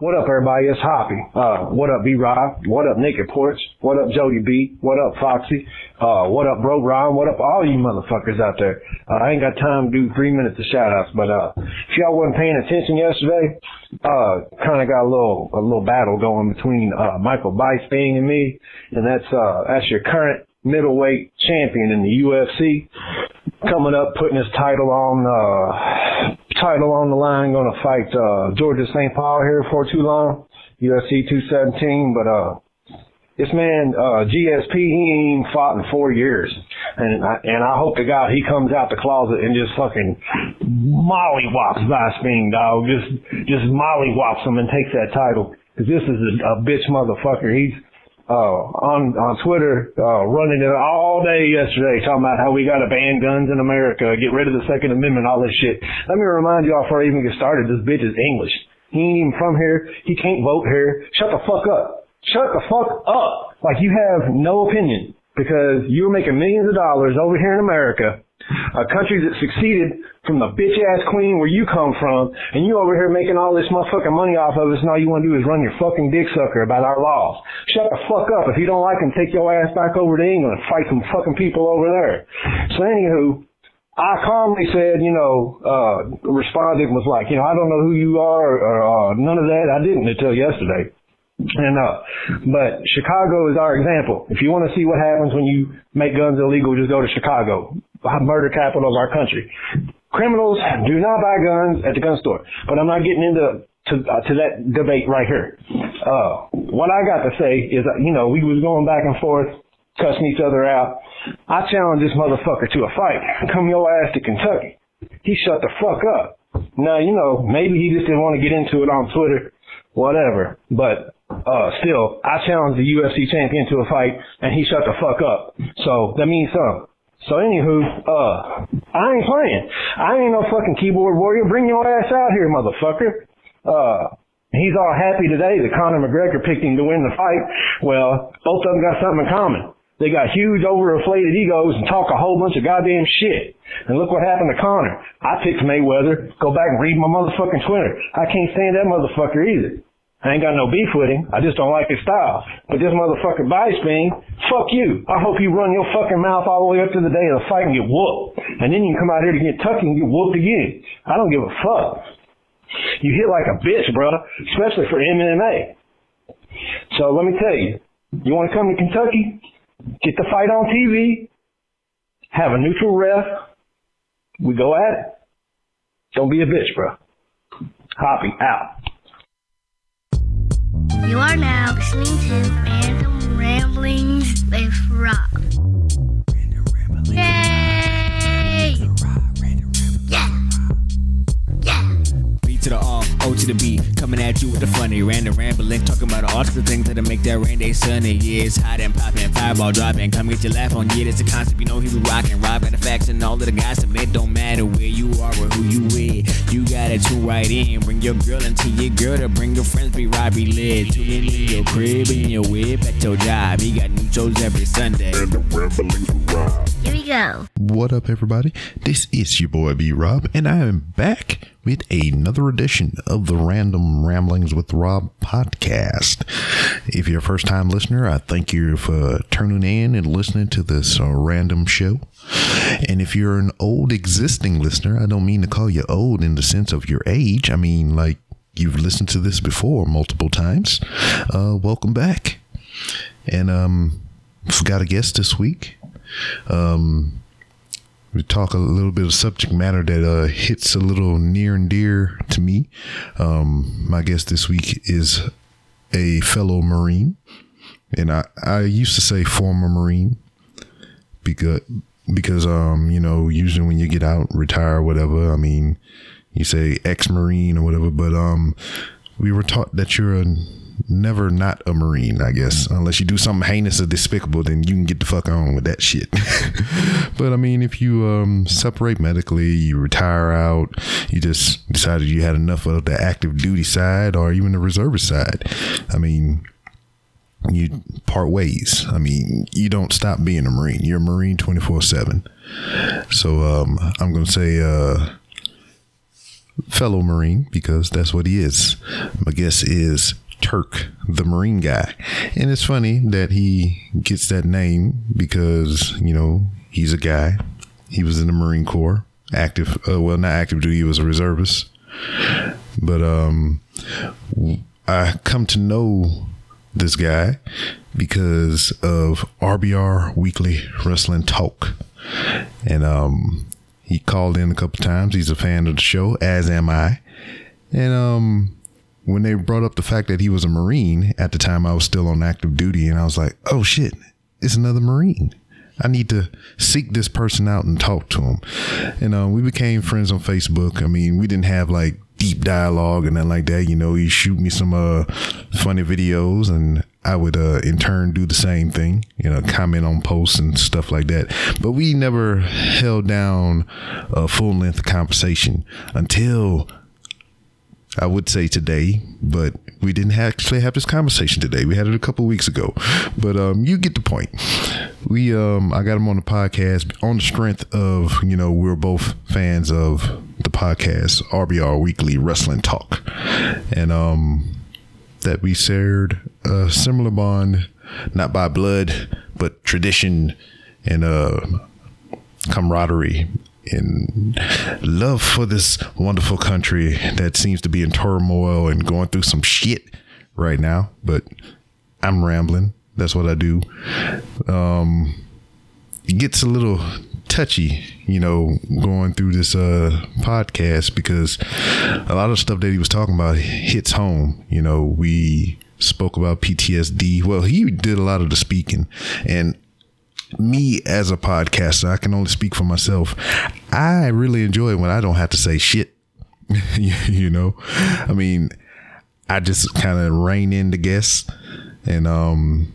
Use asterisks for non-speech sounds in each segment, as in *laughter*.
What up, everybody? It's Hoppy. Uh, what up, B Rob? What up, Naked Porch? What up, Jody B? What up, Foxy? Uh, what up, Bro Ron? What up, all you motherfuckers out there? Uh, I ain't got time to do three minutes of shout outs, but, uh, if y'all wasn't paying attention yesterday, uh, kinda got a little, a little battle going between, uh, Michael Bisping and me, and that's, uh, that's your current middleweight champion in the UFC coming up, putting his title on, uh, title on the line, gonna fight, uh, Georgia St. Paul here for too long, UFC 217, but, uh, this man, uh, GSP, he ain't fought in four years. And I, and I hope to God he comes out the closet and just fucking mollywops Bisping, dog. Just, just mollywops him and takes that title. Cause this is a, a bitch motherfucker. He's, uh, on, on Twitter, uh, running it all day yesterday, talking about how we gotta ban guns in America, get rid of the Second Amendment, all this shit. Let me remind y'all before I even get started, this bitch is English. He ain't even from here. He can't vote here. Shut the fuck up. Shut the fuck up. Like you have no opinion because you're making millions of dollars over here in America, a country that succeeded from the bitch ass queen where you come from, and you over here making all this motherfucking money off of us, and all you want to do is run your fucking dick sucker about our laws. Shut the fuck up. If you don't like them, take your ass back over to England and fight some fucking people over there. So anywho, I calmly said, you know, uh, responded was like, you know, I don't know who you are or, uh, none of that. I didn't until yesterday. And uh, but Chicago is our example. If you want to see what happens when you make guns illegal, just go to Chicago, murder capital of our country. Criminals do not buy guns at the gun store. But I'm not getting into to uh, to that debate right here. Uh, what I got to say is, uh, you know, we was going back and forth, cussing each other out. I challenge this motherfucker to a fight. Come your ass to Kentucky. He shut the fuck up. Now, you know, maybe he just didn't want to get into it on Twitter, whatever. But uh, still, I challenged the UFC champion to a fight, and he shut the fuck up. So that means something. So anywho, uh, I ain't playing. I ain't no fucking keyboard warrior. Bring your ass out here, motherfucker. Uh, he's all happy today that Conor McGregor picked him to win the fight. Well, both of them got something in common. They got huge overinflated egos and talk a whole bunch of goddamn shit. And look what happened to Conor. I picked Mayweather. Go back and read my motherfucking Twitter. I can't stand that motherfucker either. I ain't got no beef with him. I just don't like his style. But this motherfucker Bisping, fuck you. I hope you run your fucking mouth all the way up to the day of the fight and get whooped. And then you can come out here to Kentucky and get whooped again. I don't give a fuck. You hit like a bitch, bro. Especially for MMA. So let me tell you. You want to come to Kentucky? Get the fight on TV. Have a neutral ref. We go at it. Don't be a bitch, bro. Hoppy out. You are now listening to Random Ramblings with Rob. Yay! Yeah! Yeah! B to the R, O to the B, coming at you with the funny random rambling, talking about all the things that'll make that rain day sunny. Yeah, it's hot and popping, fireball dropping, come get your laugh on. Yeah, it's a concept, you know he be rocking, rob got the facts and all of the gossip. It Don't matter where you are or who you with, you got it tune right in. Bring your girl into your girl to bring your friends, be Robbie lit. Tune in in your crib, in your whip, at your job. He got new shows every Sunday. Here we go. What up, everybody? This is your boy B Rob, and I am back with another edition of the Random Ramblings with Rob podcast. If you're a first time listener, I thank you for tuning in and listening to this uh, random show. And if you're an old existing listener, I don't mean to call you old in the sense of your age. I mean, like you've listened to this before multiple times. Uh, welcome back. And um, forgot a guest this week. Um, we talk a little bit of subject matter that uh, hits a little near and dear to me. Um, my guest this week is a fellow Marine, and I, I used to say former Marine because because um you know usually when you get out retire whatever I mean you say ex Marine or whatever, but um we were taught that you're a never not a Marine, I guess. Unless you do something heinous or despicable, then you can get the fuck on with that shit. *laughs* but I mean, if you um, separate medically, you retire out, you just decided you had enough of the active duty side or even the reservist side. I mean, you part ways. I mean, you don't stop being a Marine. You're a Marine 24 7. So um, I'm going to say, uh, fellow Marine because that's what he is. My guess is Turk, the Marine guy. And it's funny that he gets that name because, you know, he's a guy. He was in the Marine Corps, active, uh, well, not active duty, he was a reservist. But um, I come to know this guy because of RBR Weekly Wrestling Talk. And um, he called in a couple times. He's a fan of the show, as am I. And um, when they brought up the fact that he was a Marine at the time, I was still on active duty, and I was like, "Oh shit, it's another Marine." I need to seek this person out and talk to him. And uh, we became friends on Facebook. I mean, we didn't have like deep dialogue and nothing like that. You know, he shoot me some uh, funny videos and I would uh, in turn do the same thing, you know, comment on posts and stuff like that. But we never held down a full length conversation until I would say today, but we didn't actually have this conversation today. We had it a couple weeks ago, but um, you get the point. We um, I got him on the podcast on the strength of you know we're both fans of the podcast RBR Weekly Wrestling Talk, and um, that we shared a similar bond, not by blood, but tradition and uh, camaraderie and love for this wonderful country that seems to be in turmoil and going through some shit right now. But I'm rambling. That's what I do. Um, it gets a little touchy, you know, going through this uh, podcast because a lot of stuff that he was talking about hits home. You know, we spoke about PTSD. Well, he did a lot of the speaking, and me as a podcaster, I can only speak for myself. I really enjoy when I don't have to say shit. *laughs* you know, I mean, I just kind of rein in the guests, and um,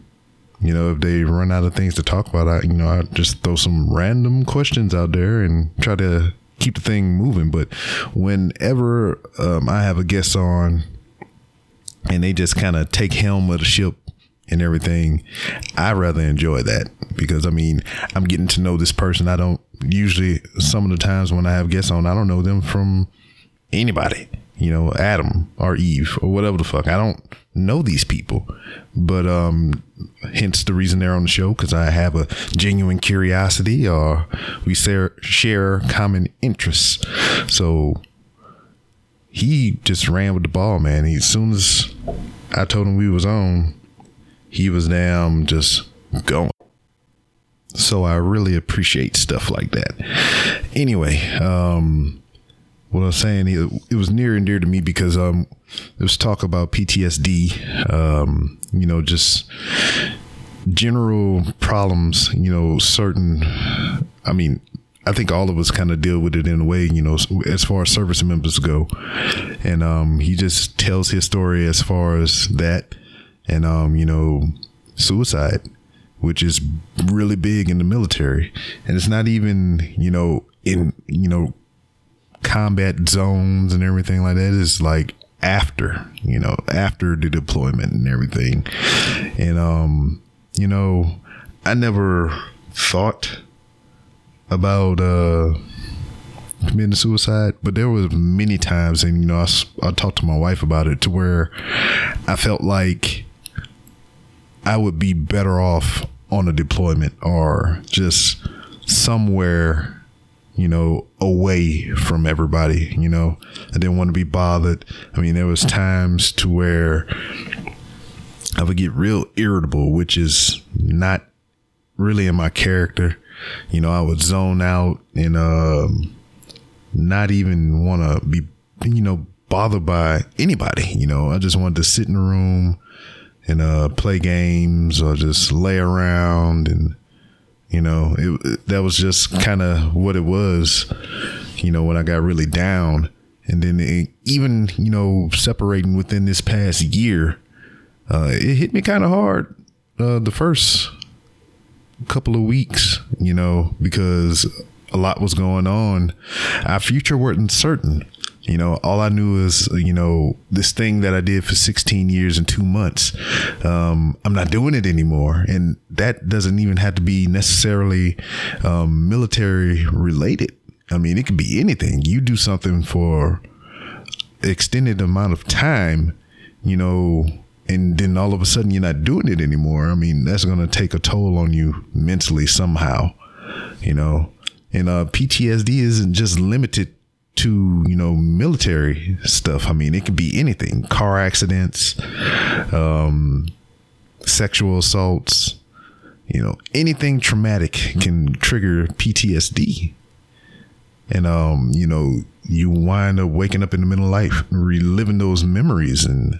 you know, if they run out of things to talk about, I you know, I just throw some random questions out there and try to keep the thing moving. But whenever um, I have a guest on, and they just kind of take helm of the ship and everything, I rather enjoy that because I mean, I'm getting to know this person. I don't usually, some of the times when I have guests on, I don't know them from anybody, you know, Adam or Eve or whatever the fuck. I don't know these people, but, um, hence the reason they're on the show because I have a genuine curiosity or we share, share common interests. So, he just ran with the ball, man. He, as soon as I told him we was on, he was damn just going. So I really appreciate stuff like that. Anyway, um, what I was saying, it, was near and dear to me because um, was talk about PTSD, um, you know, just general problems, you know, certain, I mean, I think all of us kind of deal with it in a way, you know, as far as service members go. And um, he just tells his story as far as that and, um, you know, suicide, which is really big in the military. And it's not even, you know, in, you know, combat zones and everything like that. It's like after, you know, after the deployment and everything. And, um, you know, I never thought about uh committing suicide, but there was many times, and you know, I, I talked to my wife about it to where I felt like I would be better off on a deployment or just somewhere, you know, away from everybody. You know, I didn't want to be bothered. I mean, there was times to where I would get real irritable, which is not really in my character. You know, I would zone out and um, not even want to be, you know, bothered by anybody. You know, I just wanted to sit in the room and uh, play games or just lay around and you know it, that was just kind of what it was you know when i got really down. And then it, even you know separating within this past year uh, it hit me kind of hard uh, the first couple of weeks you know because a lot was going on. Our future wasn't certain you know, all I knew is, you know, this thing that I did for 16 years and two months, um, I'm not doing it anymore. And that doesn't even have to be necessarily um, military related. I mean, it could be anything. You do something for extended amount of time, you know, and then all of a sudden you're not doing it anymore. I mean, that's going to take a toll on you mentally somehow, you know. And uh, PTSD isn't just limited to you know military stuff. I mean, it could be anything: car accidents, um, sexual assaults. You know, anything traumatic can trigger PTSD, and um, you know, you wind up waking up in the middle of life, reliving those memories, and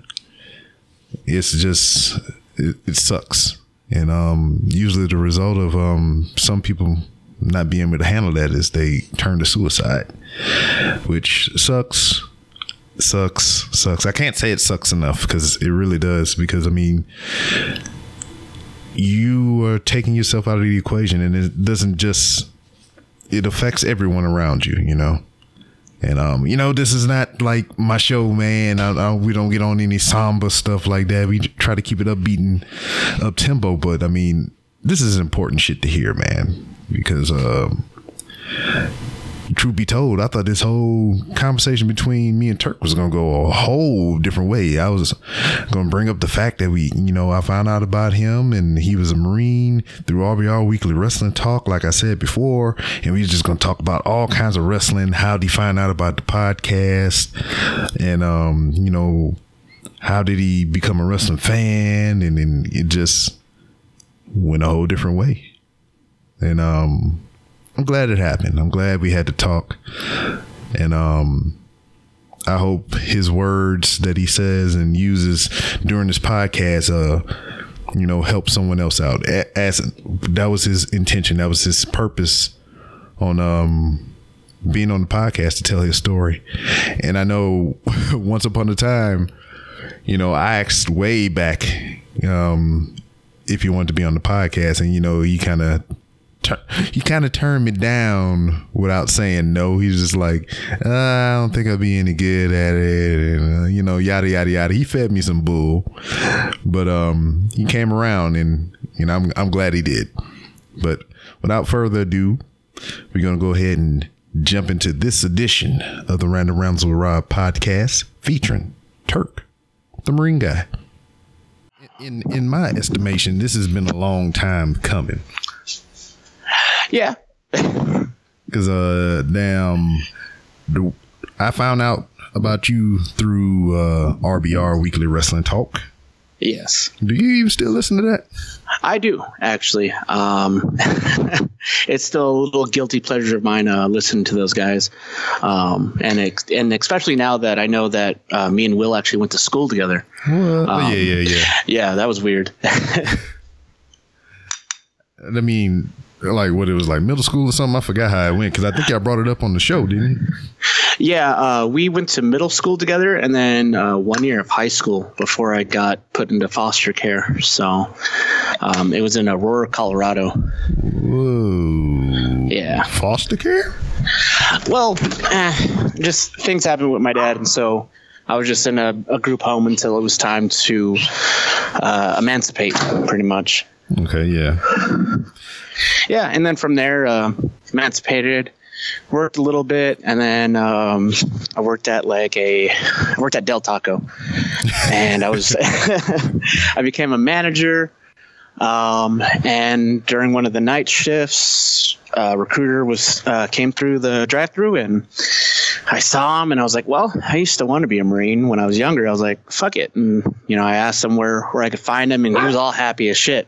it's just it, it sucks. And um, usually the result of um, some people not being able to handle that is they turn to suicide, which sucks, sucks, sucks. I can't say it sucks enough because it really does. Because I mean, you are taking yourself out of the equation, and it doesn't just it affects everyone around you. You know. And um, you know, this is not like my show, man. I, I, we don't get on any somber stuff like that. We try to keep it upbeat and up tempo. But I mean, this is important shit to hear, man. Because um, truth be told, I thought this whole conversation between me and Turk was gonna go a whole different way. I was gonna bring up the fact that we, you know, I found out about him and he was a Marine through RBR Weekly Wrestling Talk, like I said before, and we were just gonna talk about all kinds of wrestling. How did he find out about the podcast, and um, you know, how did he become a wrestling fan, and then it just went a whole different way, and um. I'm glad it happened. I'm glad we had to talk. And um I hope his words that he says and uses during this podcast uh you know help someone else out. As that was his intention. That was his purpose on um being on the podcast to tell his story. And I know *laughs* once upon a time, you know, I asked way back um if you wanted to be on the podcast and you know, he kind of he kind of turned me down without saying no. He was just like, uh, I don't think I'll be any good at it, and uh, you know, yada yada yada. He fed me some bull, but um, he came around, and you know, I'm I'm glad he did. But without further ado, we're gonna go ahead and jump into this edition of the Random Rounds with Rob podcast, featuring Turk, the Marine guy. In in my estimation, this has been a long time coming. Yeah. *laughs* Cause uh, damn, I found out about you through uh RBR Weekly Wrestling Talk. Yes. Do you even still listen to that? I do actually. Um, *laughs* it's still a little guilty pleasure of mine uh, listening to those guys, um, and ex- and especially now that I know that uh, me and Will actually went to school together. Well, um, yeah, yeah, yeah. *laughs* Yeah, that was weird. I mean, like what it was like middle school or something. I forgot how it went because I think I brought it up on the show, didn't you? Yeah, uh, we went to middle school together, and then uh, one year of high school before I got put into foster care. So um, it was in Aurora, Colorado. Whoa! Yeah, foster care. Well, eh, just things happened with my dad, and so I was just in a, a group home until it was time to uh, emancipate, pretty much. Okay, yeah. Yeah, and then from there, uh, emancipated, worked a little bit, and then um, I worked at like a, I worked at Del Taco, *laughs* and I was, *laughs* I became a manager. Um, and during one of the night shifts, a recruiter was uh, came through the drive-through, and I saw him, and I was like, "Well, I used to want to be a Marine when I was younger." I was like, "Fuck it," and you know, I asked him where where I could find him, and he was all happy as shit.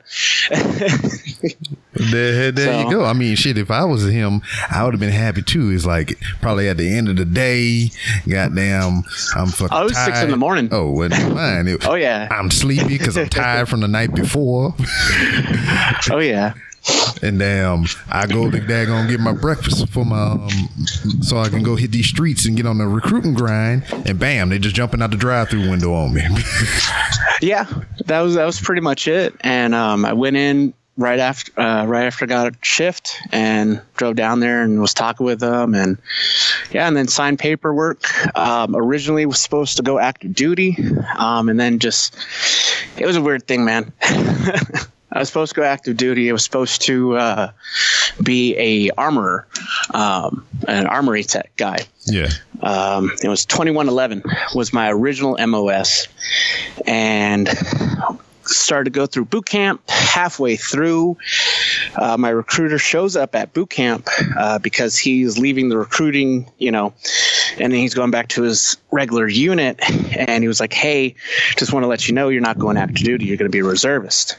there, there so, you go. I mean, shit. If I was him, I would have been happy too. It's like probably at the end of the day, goddamn, I'm fucking. Oh, it was tired. six in the morning. Oh, wasn't mine. It, oh yeah. I'm sleepy because I'm *laughs* tired from the night before. oh yeah. And damn, I go to daggone get my breakfast for my, um, so I can go hit these streets and get on the recruiting grind. And bam, they just jumping out the drive-through window on me. *laughs* yeah, that was that was pretty much it. And um, I went in right after uh, right after I got a shift and drove down there and was talking with them and yeah and then signed paperwork um, originally was supposed to go active duty um, and then just it was a weird thing man *laughs* I was supposed to go active duty. I was supposed to uh, be a armorer, um, an armory tech guy. Yeah. Um, it was 2111 was my original MOS, and started to go through boot camp. Halfway through, uh, my recruiter shows up at boot camp uh, because he's leaving the recruiting, you know, and then he's going back to his regular unit. And he was like, "Hey, just want to let you know you're not going active duty. You're going to be a reservist."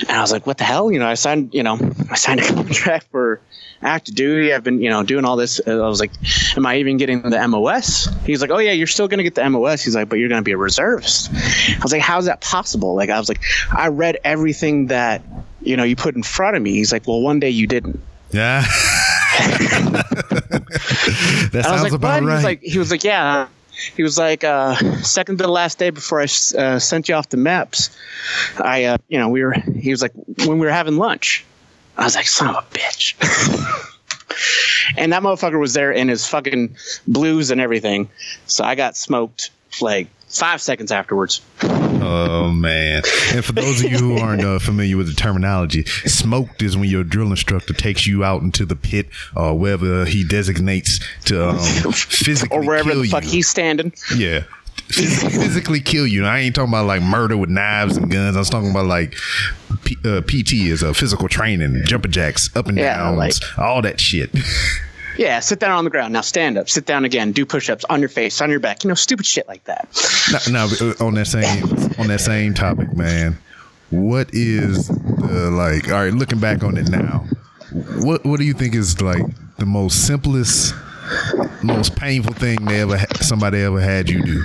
And I was like, what the hell? You know, I signed, you know, I signed a *laughs* contract for active duty. I've been, you know, doing all this. I was like, am I even getting the MOS? He's like, oh yeah, you're still going to get the MOS. He's like, but you're going to be a reservist. I was like, how's that possible? Like, I was like, I read everything that, you know, you put in front of me. He's like, well, one day you didn't. Yeah. *laughs* that I was sounds like, about what? He was right. like, he was like, yeah. He was like, uh, second to the last day before I uh, sent you off the maps. I, uh, you know, we were. He was like, when we were having lunch. I was like, son of a bitch. *laughs* and that motherfucker was there in his fucking blues and everything. So I got smoked like five seconds afterwards. Oh man! And for those of you who aren't uh, familiar with the terminology, smoked is when your drill instructor takes you out into the pit or wherever he designates to um, *laughs* physically Or wherever kill the fuck you. he's standing. Yeah. Phys- *laughs* physically kill you. I ain't talking about like murder with knives and guns. I was talking about like P- uh, PT is a physical training, jumping jacks, up and Yeah, downs, like- all that shit. *laughs* Yeah, sit down on the ground. Now stand up. Sit down again. Do push-ups on your face, on your back. You know, stupid shit like that. now, now, uh, on that same on that same topic, man. What is the like? All right, looking back on it now, what what do you think is like the most simplest, most painful thing they ever somebody ever had you do?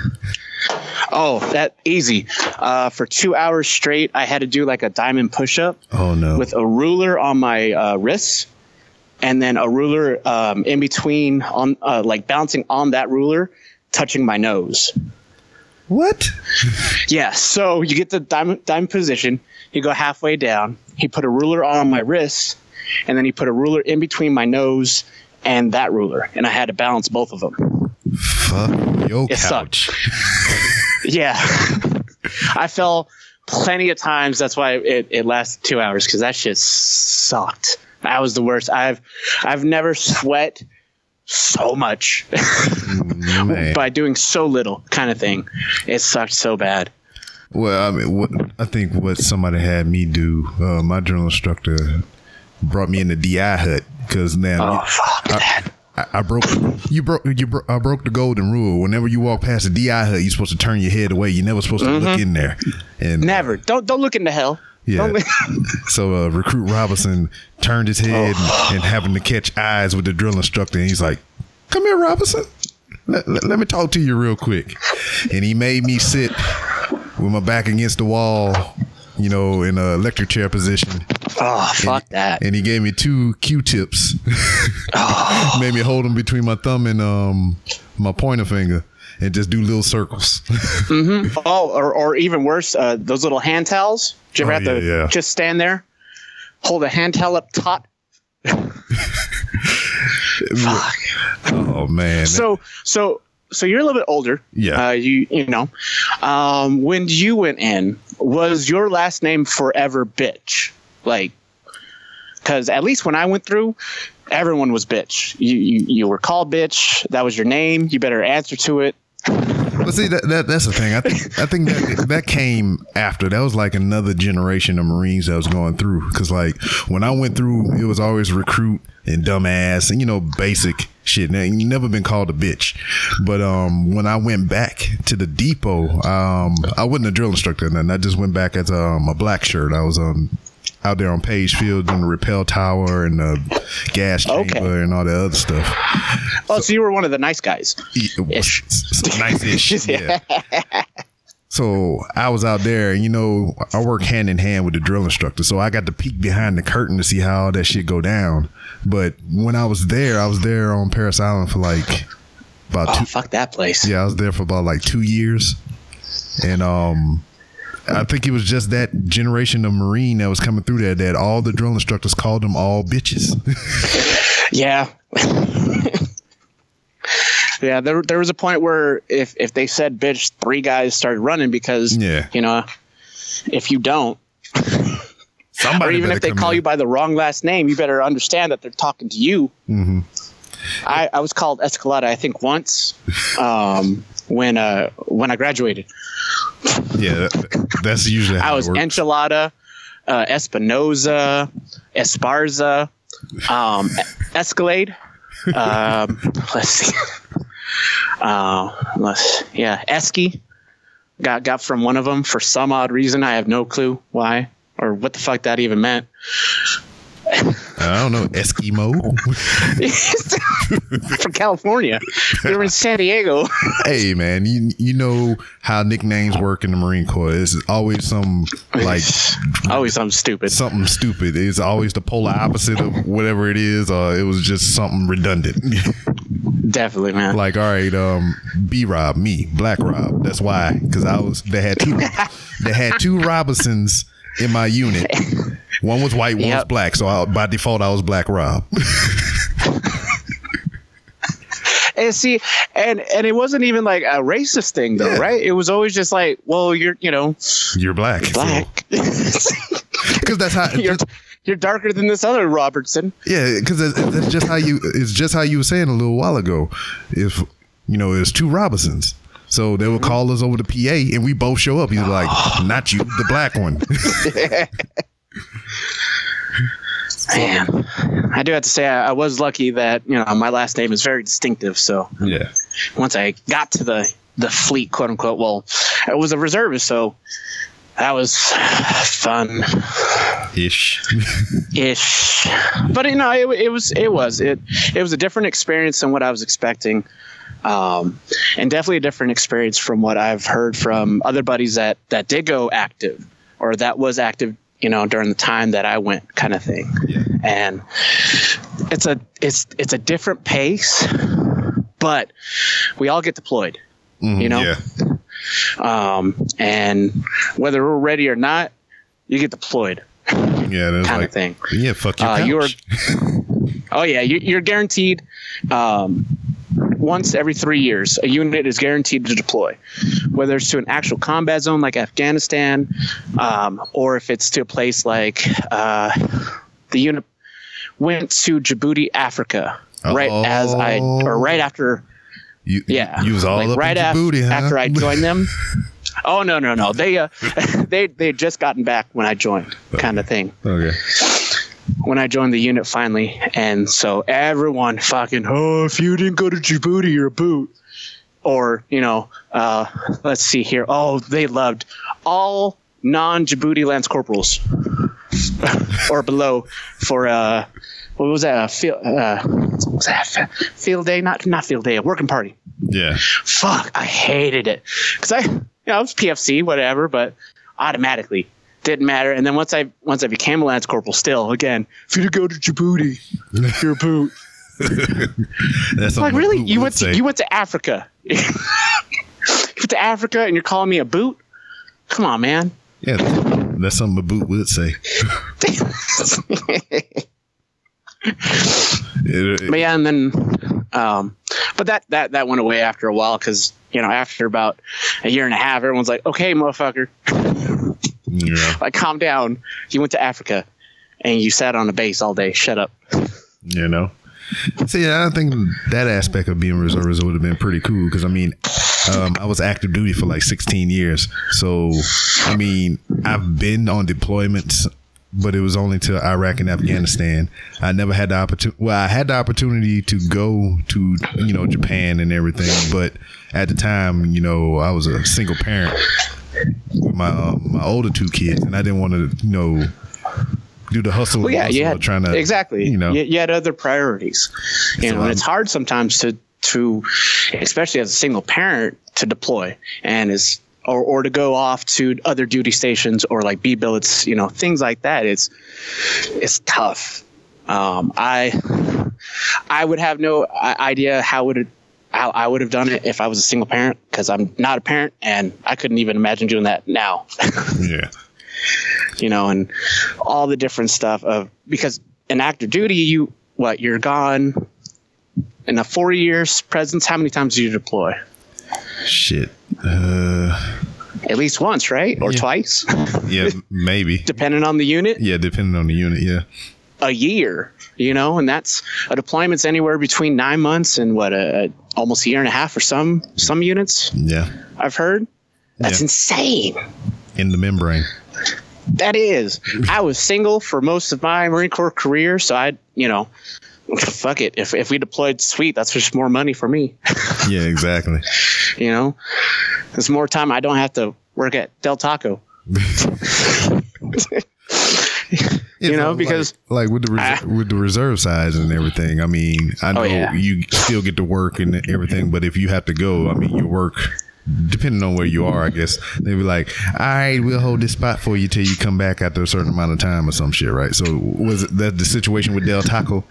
Oh, that easy. Uh, for two hours straight, I had to do like a diamond push-up. Oh no! with a ruler on my uh, wrists and then a ruler um, in between on uh, like bouncing on that ruler touching my nose. What? yeah so you get the diamond, diamond position. You go halfway down. He put a ruler on my wrist and then he put a ruler in between my nose and that ruler and i had to balance both of them. Fuck your It couch. *laughs* yeah. *laughs* I fell plenty of times. That's why it, it lasted two hours because that shit sucked that was the worst i've i've never sweat so much *laughs* by doing so little kind of thing it sucked so bad Well, I mean, what I think what somebody had me do, uh, my drill instructor brought me in the DI hut because now oh fuck that I, I broke you broke you bro- I broke the golden rule. Whenever you walk past the DI hut, you're supposed to turn your head away. You're never supposed to look in there. And Mm-hmm. never don't don't look into hell Yeah. *laughs* So uh, recruit Robinson turned his head Oh. and, and having to catch eyes with the drill instructor, and he's like, "Come here, Robinson. Let, let, let me talk to you real quick." And he made me sit with my back against the wall, you know, in a electric chair position, oh fuck that and he gave me two Q-tips. *laughs* Oh. *laughs* made me hold them between my thumb and um my pointer finger. And just do little circles. mm-hmm. oh or, or even worse uh, those little hand towels you ever Oh, have to yeah, yeah. just stand there hold a hand towel up top *laughs* fuck. Oh man! so so so you're a little bit older. Yeah. uh, you you know. Um, when you went in was your last name forever bitch? Like because at least when i went through everyone was bitch. You, you you were called bitch. That was your name. You better answer to it But see, that, that that's the thing. I think I think that that came after. That was like another generation of Marines that was going through. Because like when I went through, it was always recruit and dumbass and you know basic shit. Now, you never been called a bitch. But um, when I went back to the depot, um, I wasn't a drill instructor, and I just went back as um, a black shirt. I was um out there on Page Field in the rappel tower and the gas chamber Okay. and all that other stuff. oh so you were one of the nice guys Ish. *laughs* nice ish. *laughs* yeah. So I was out there, and you know, I work hand in hand with the drill instructor. So I got to peek behind the curtain to see how all that shit go down. But when I was there, I was there on Parris Island for like about oh two. fuck that place Yeah, I was there for about like two years, and um, I think it was just that generation of Marine that was coming through there that all the drill instructors called them all bitches. *laughs* Yeah. *laughs* yeah, there there was a point where if if they said bitch, three guys started running because Yeah. you know, if you don't, *laughs* Somebody or even if they call in. you by the wrong last name, you better understand that they're talking to you. Mm-hmm. I, I was called Escalada, I think, once um, when uh, when I graduated. Yeah, that- that's usually how I was. Enchilada, uh, Espinoza, Esparza, um, *laughs* Escalade. Um, let's see. *laughs* Uh, let's yeah, Esky. Got got from one of them for some odd reason. I have no clue why or what the fuck that even meant. *laughs* I don't know Eskimo. *laughs* from California. We were in San Diego. hey man, you you know how nicknames work in the Marine Corps. It's always some like *laughs* Always something stupid. something stupid. It's always the polar opposite of whatever it is, or it was just something redundant. *laughs* Definitely, man. like, all right, um, B Rob, me, Black Rob. That's why, because I was they had two they had two Robinsons in my unit. One was white, one was black. So I, by default, I was Black Rob. *laughs* And see, and and it wasn't even like a racist thing though, Yeah. right? It was always just like, well, you're you know You're black, black. *laughs* because that's how. *laughs* you're you're darker than this other Robertson. Yeah, because that's, that's just how you. It's just how you were saying a little while ago. If you know, it's two Robinsons. So they would mm-hmm. call us over the PA, and we both show up. He's like, *gasps* "Not you, the black one." *laughs* Man, I do have to say I, I was lucky that you know my last name is very distinctive. So yeah, once I got to the the fleet, quote unquote, well, I was a reservist, so that was fun ish. *laughs* ish. But you know, it, it was it was it it was a different experience than what I was expecting. Um, and definitely a different experience from what I've heard from other buddies that that did go active or that was active, you know, during the time that I went, kind of thing. And it's a it's it's a different pace, but we all get deployed, you know. Yeah, Um, and whether we're ready or not, you get deployed, yeah, that's kind like, of thing. yeah, fuck your Uh, you're *laughs* oh yeah you, you're guaranteed um, once every three years a unit is guaranteed to deploy. Whether it's to an actual combat zone like afghanistan um, or if it's to a place like uh, the unit went to djibouti africa right as i or right after you, yeah you was all like up right in af- huh? after i joined them. *laughs* Oh no no no. They uh *laughs* they they had just gotten back when i joined kind of thing. Okay, when I joined the unit finally. And so everyone fucking, oh, if you didn't go to Djibouti, you're a boot. Or, you know, uh, let's see here. Oh, they loved all non Djibouti Lance Corporals *laughs* or below for, uh, what was that? Uh, field, uh, what was that? Field day? Not, not field day, a working party yeah, fuck, I hated it because I, you know, it was PFC, whatever, but automatically didn't matter. And then once I once I became a lance corporal, still again, if you to go to Djibouti, *laughs* you're a boot. that's like really, you went to you went to Africa. *laughs* you went to Africa, and you're calling me a boot? Come on, man. Yeah, that's something a boot would say. *laughs* But yeah, and then, um, but that that that went away after a while because you know after about a year and a half, everyone's like, okay, motherfucker, yeah, like calm down. You went to Africa, and you sat on a base all day. Shut up. you know. See, I think that aspect of being reservist would have been pretty cool because I mean, um, I was active duty for like 16 years, so I mean, I've been on deployments, but it was only to Iraq and Afghanistan. I never had the opportunity. Well, I had the opportunity to go to you know Japan and everything, but at the time, you know, I was a single parent with my um, my older two kids, and I didn't want to you know do the hustle. Well, yeah, bustle you of had trying to exactly. you know. you, you had other priorities. You know, and it's hard sometimes to to, especially as a single parent, to deploy and is or or to go off to other duty stations or like B billets. You know, things like that. It's it's tough. Um, I I would have no idea how would it. How I would have done it if I was a single parent because I'm not a parent and I couldn't even imagine doing that now. *laughs* yeah. you know, and all the different stuff of because in active duty, you what you're gone in a four years presence. How many times do you deploy? Shit. Uh, at least once, right? Or Yeah. twice, Yeah, *laughs* maybe. depending on the unit. Yeah, depending on the unit. Yeah. A year, you know, and that's a deployment's anywhere between nine months and what a, almost a year and a half for some some units. Yeah. I've heard. That's Yeah. insane. In the membrane. That is. I was single for most of my Marine Corps career, so I, you know, *laughs* fuck it. If if we deployed, sweet. That's just more money for me. *laughs* Yeah, exactly. You know, it's more time. I don't have to work at Del Taco. *laughs* It's know, like- because- like, with the res- Ah. with the reserve size and everything. I mean, I know Oh, yeah. you still get to work and everything, but if you have to go, I mean, you work. Depending on where you are, I guess They'd be like, "All right, we'll hold this spot for you till you come back after a certain amount of time or some shit." Right? So was that the situation with Del Taco?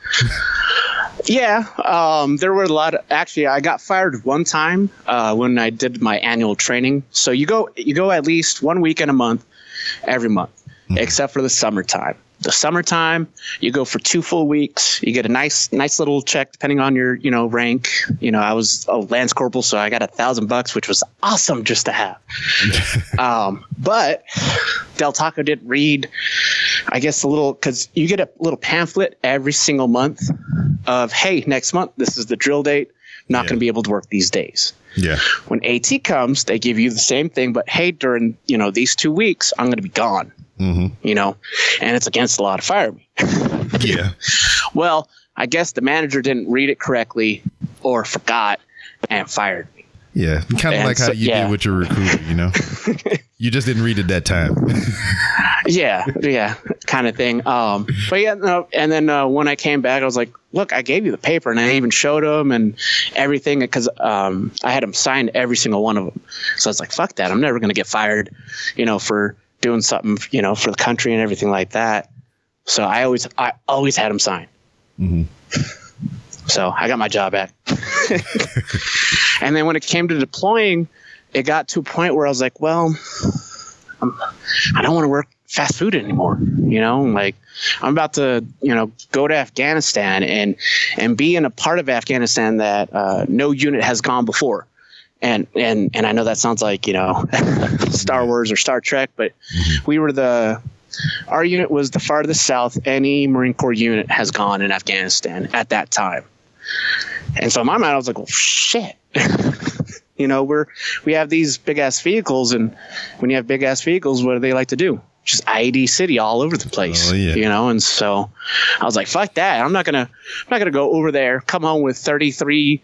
Yeah, um, there were a lot. Of, actually, I got fired one time uh, when I did my annual training. So you go, you go at least one week weekend a month, every month, except for the summertime. The summertime, you go for two full weeks. You get a nice, nice little check depending on your, you know, rank. You know, I was a lance corporal, so I got a thousand bucks, which was awesome just to have. *laughs* um, but Del Taco didn't read, I guess, a little because you get a little pamphlet every single month of, hey, next month this is the drill date. Not Yeah. going to be able to work these days. Yeah, When AT comes, they give you the same thing, but hey, during you know these two weeks, I'm going to be gone. Mhm. You know, and it's against the law to fire me. *laughs* yeah, Well, I guess the manager didn't read it correctly or forgot and fired me. yeah. Kind of like how you yeah. did with your recruiter. You know, *laughs* you just didn't read it that time. *laughs* yeah, yeah, kind of thing. Um, but yeah, no, and then uh, when I came back, I was like, "Look, I gave you the paper, and I even showed him and everything because um, I had him sign every single one of them." So I was like, "Fuck that! I'm never gonna get fired, you know, for doing something, you know, for the country and everything like that." So I always, I always had him sign. So I got my job back. *laughs* and then when it came to deploying, it got to a point where I was like, "Well." I don't want to work fast food anymore. You know, like I'm about to, you know, go to Afghanistan and and be in a part of Afghanistan that uh, no unit has gone before. And and and I know that sounds like you know *laughs* Star Wars or Star Trek, but mm-hmm. we were the our unit was the farthest south any Marine Corps unit has gone in Afghanistan at that time. And so in my mind, I was like, well, shit. *laughs* you know, we're we have these big ass vehicles, and when you have big ass vehicles, what do they like to do? Just IED city all over the place. Oh, yeah. You know, and so I was like, fuck that. I'm not gonna I'm not gonna go over there, come home with thirty three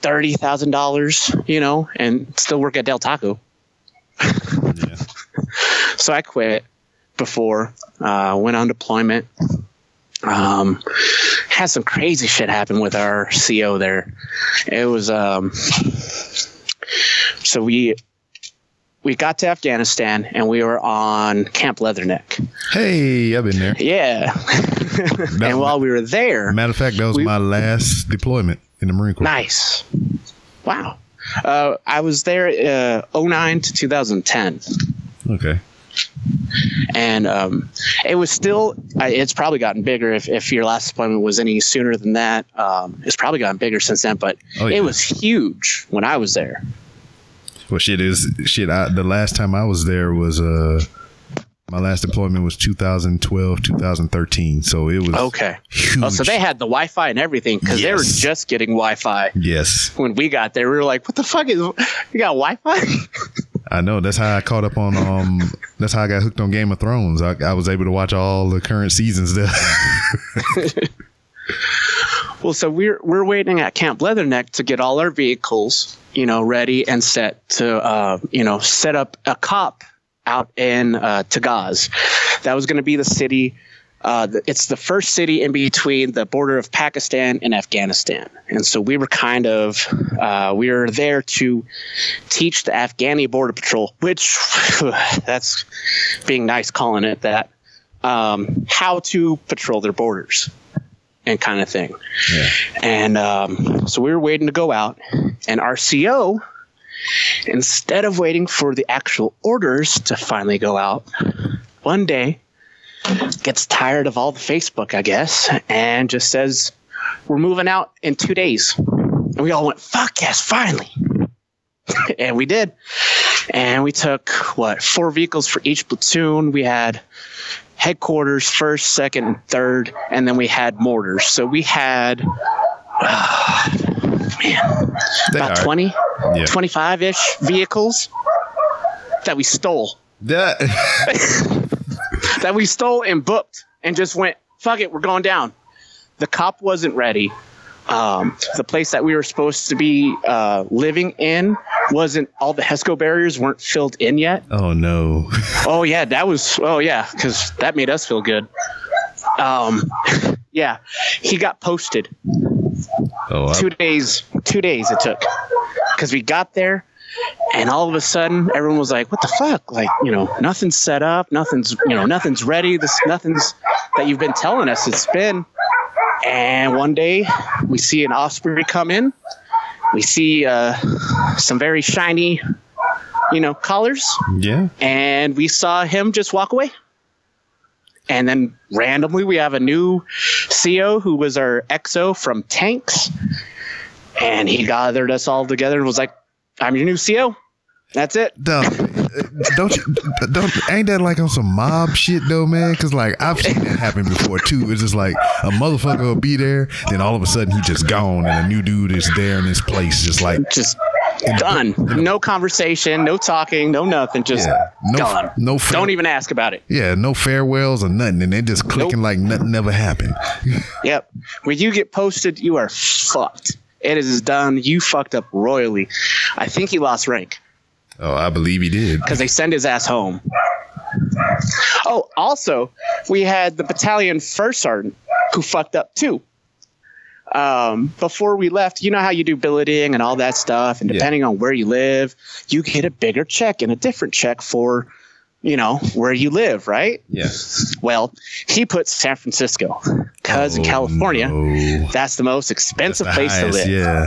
thirty thousand dollars, you know, and still work at Del Taco. yeah. *laughs* So I quit before, uh, went on deployment. Um, had some crazy shit happen with our CO there. It was um, so we we got to Afghanistan and we were on Camp Leatherneck. Hey, I've been there. Yeah. *laughs* and while we were there, Matter of fact, that was We- my last deployment in the Marine Corps. nice. Wow. Uh, I was there uh, 09 to 2010. Okay. and um, it was still it's probably gotten bigger if, if your last deployment was any sooner than that um, it's probably gotten bigger since then but Oh, yeah. it was huge when i was there Well, shit is shit. I, the last time I was there was uh, my last deployment was 2012, 2013. So it was okay Huge. oh so they had the wi-fi and everything because they were just getting wi-fi Yes, when we got there we were like what the fuck is you got wi-fi *laughs* I know. That's how I caught up on. Um, that's how I got hooked on Game of Thrones. I, I was able to watch all the current seasons there. *laughs* *laughs* Well, so we're we're waiting at Camp Leatherneck to get all our vehicles, you know, ready and set to, uh, you know, set up a cop out in uh, Tagaz. That was going to be the city. Uh, it's the first city in between the border of Pakistan and Afghanistan, and so we were kind of uh, we were there to teach the Afghani border patrol, which *laughs* that's being nice calling it that, um, how to patrol their borders and kind of thing. yeah. And um, so we were waiting to go out, and our CO, instead of waiting for the actual orders to finally go out, one day gets tired of all the Facebook, I guess, and just says, We're moving out in two days. And we all went, Fuck yes, finally. *laughs* and we did. and we took what four vehicles for each platoon. We had headquarters, first, second, and third, and then we had mortars. So we had *sighs* man They about are- 20, Yeah. 25 ish vehicles that we stole That, *laughs* that we stole and booked and just went, fuck it, we're going down. The cop wasn't ready. Um, the place that we were supposed to be uh, living in wasn't, all the HESCO barriers weren't filled in yet. oh no. *laughs* Oh, yeah, that was, oh, yeah, because that made us feel good. Um, *laughs* yeah, he got posted Oh, I- two days, two days it took because we got there and all of a sudden everyone was like what the fuck? Like you know nothing's set up nothing's you know nothing's ready. This nothing's that you've been telling us it's been. And one day we see an osprey come in. We see uh, some very shiny you know collars. Yeah. and we saw him just walk away. And then randomly, we have a new CO who was our exo from Tanks, and he gathered us all together and was like, "I'm your new CO. That's it." Don't, *laughs* don't you, don't, ain't that like on some mob shit though, man? Cause like I've seen that happen before too. It's just like a motherfucker will be there, then all of a sudden he just gone and a new dude is there in this place, just like Just done. No conversation, no talking, no nothing. Just Yeah. No- gone. no fa- Don't even ask about it. yeah, no farewells or nothing, and they just clicking Nope. like nothing never happened. *laughs* Yep. When you get posted, you are fucked. It is done. You fucked up royally. I think he lost rank. Oh, I believe he did. because they send his ass home. Oh, also, we had the battalion first sergeant who fucked up too. Um, before we left, you know how you do billeting and all that stuff, and Yeah. depending on where you live, you get a bigger check and a different check for, you know, where you live, right? Yeah. Well, he put San Francisco because in Oh, California, no. that's the most expensive The place highest, to live. Yeah.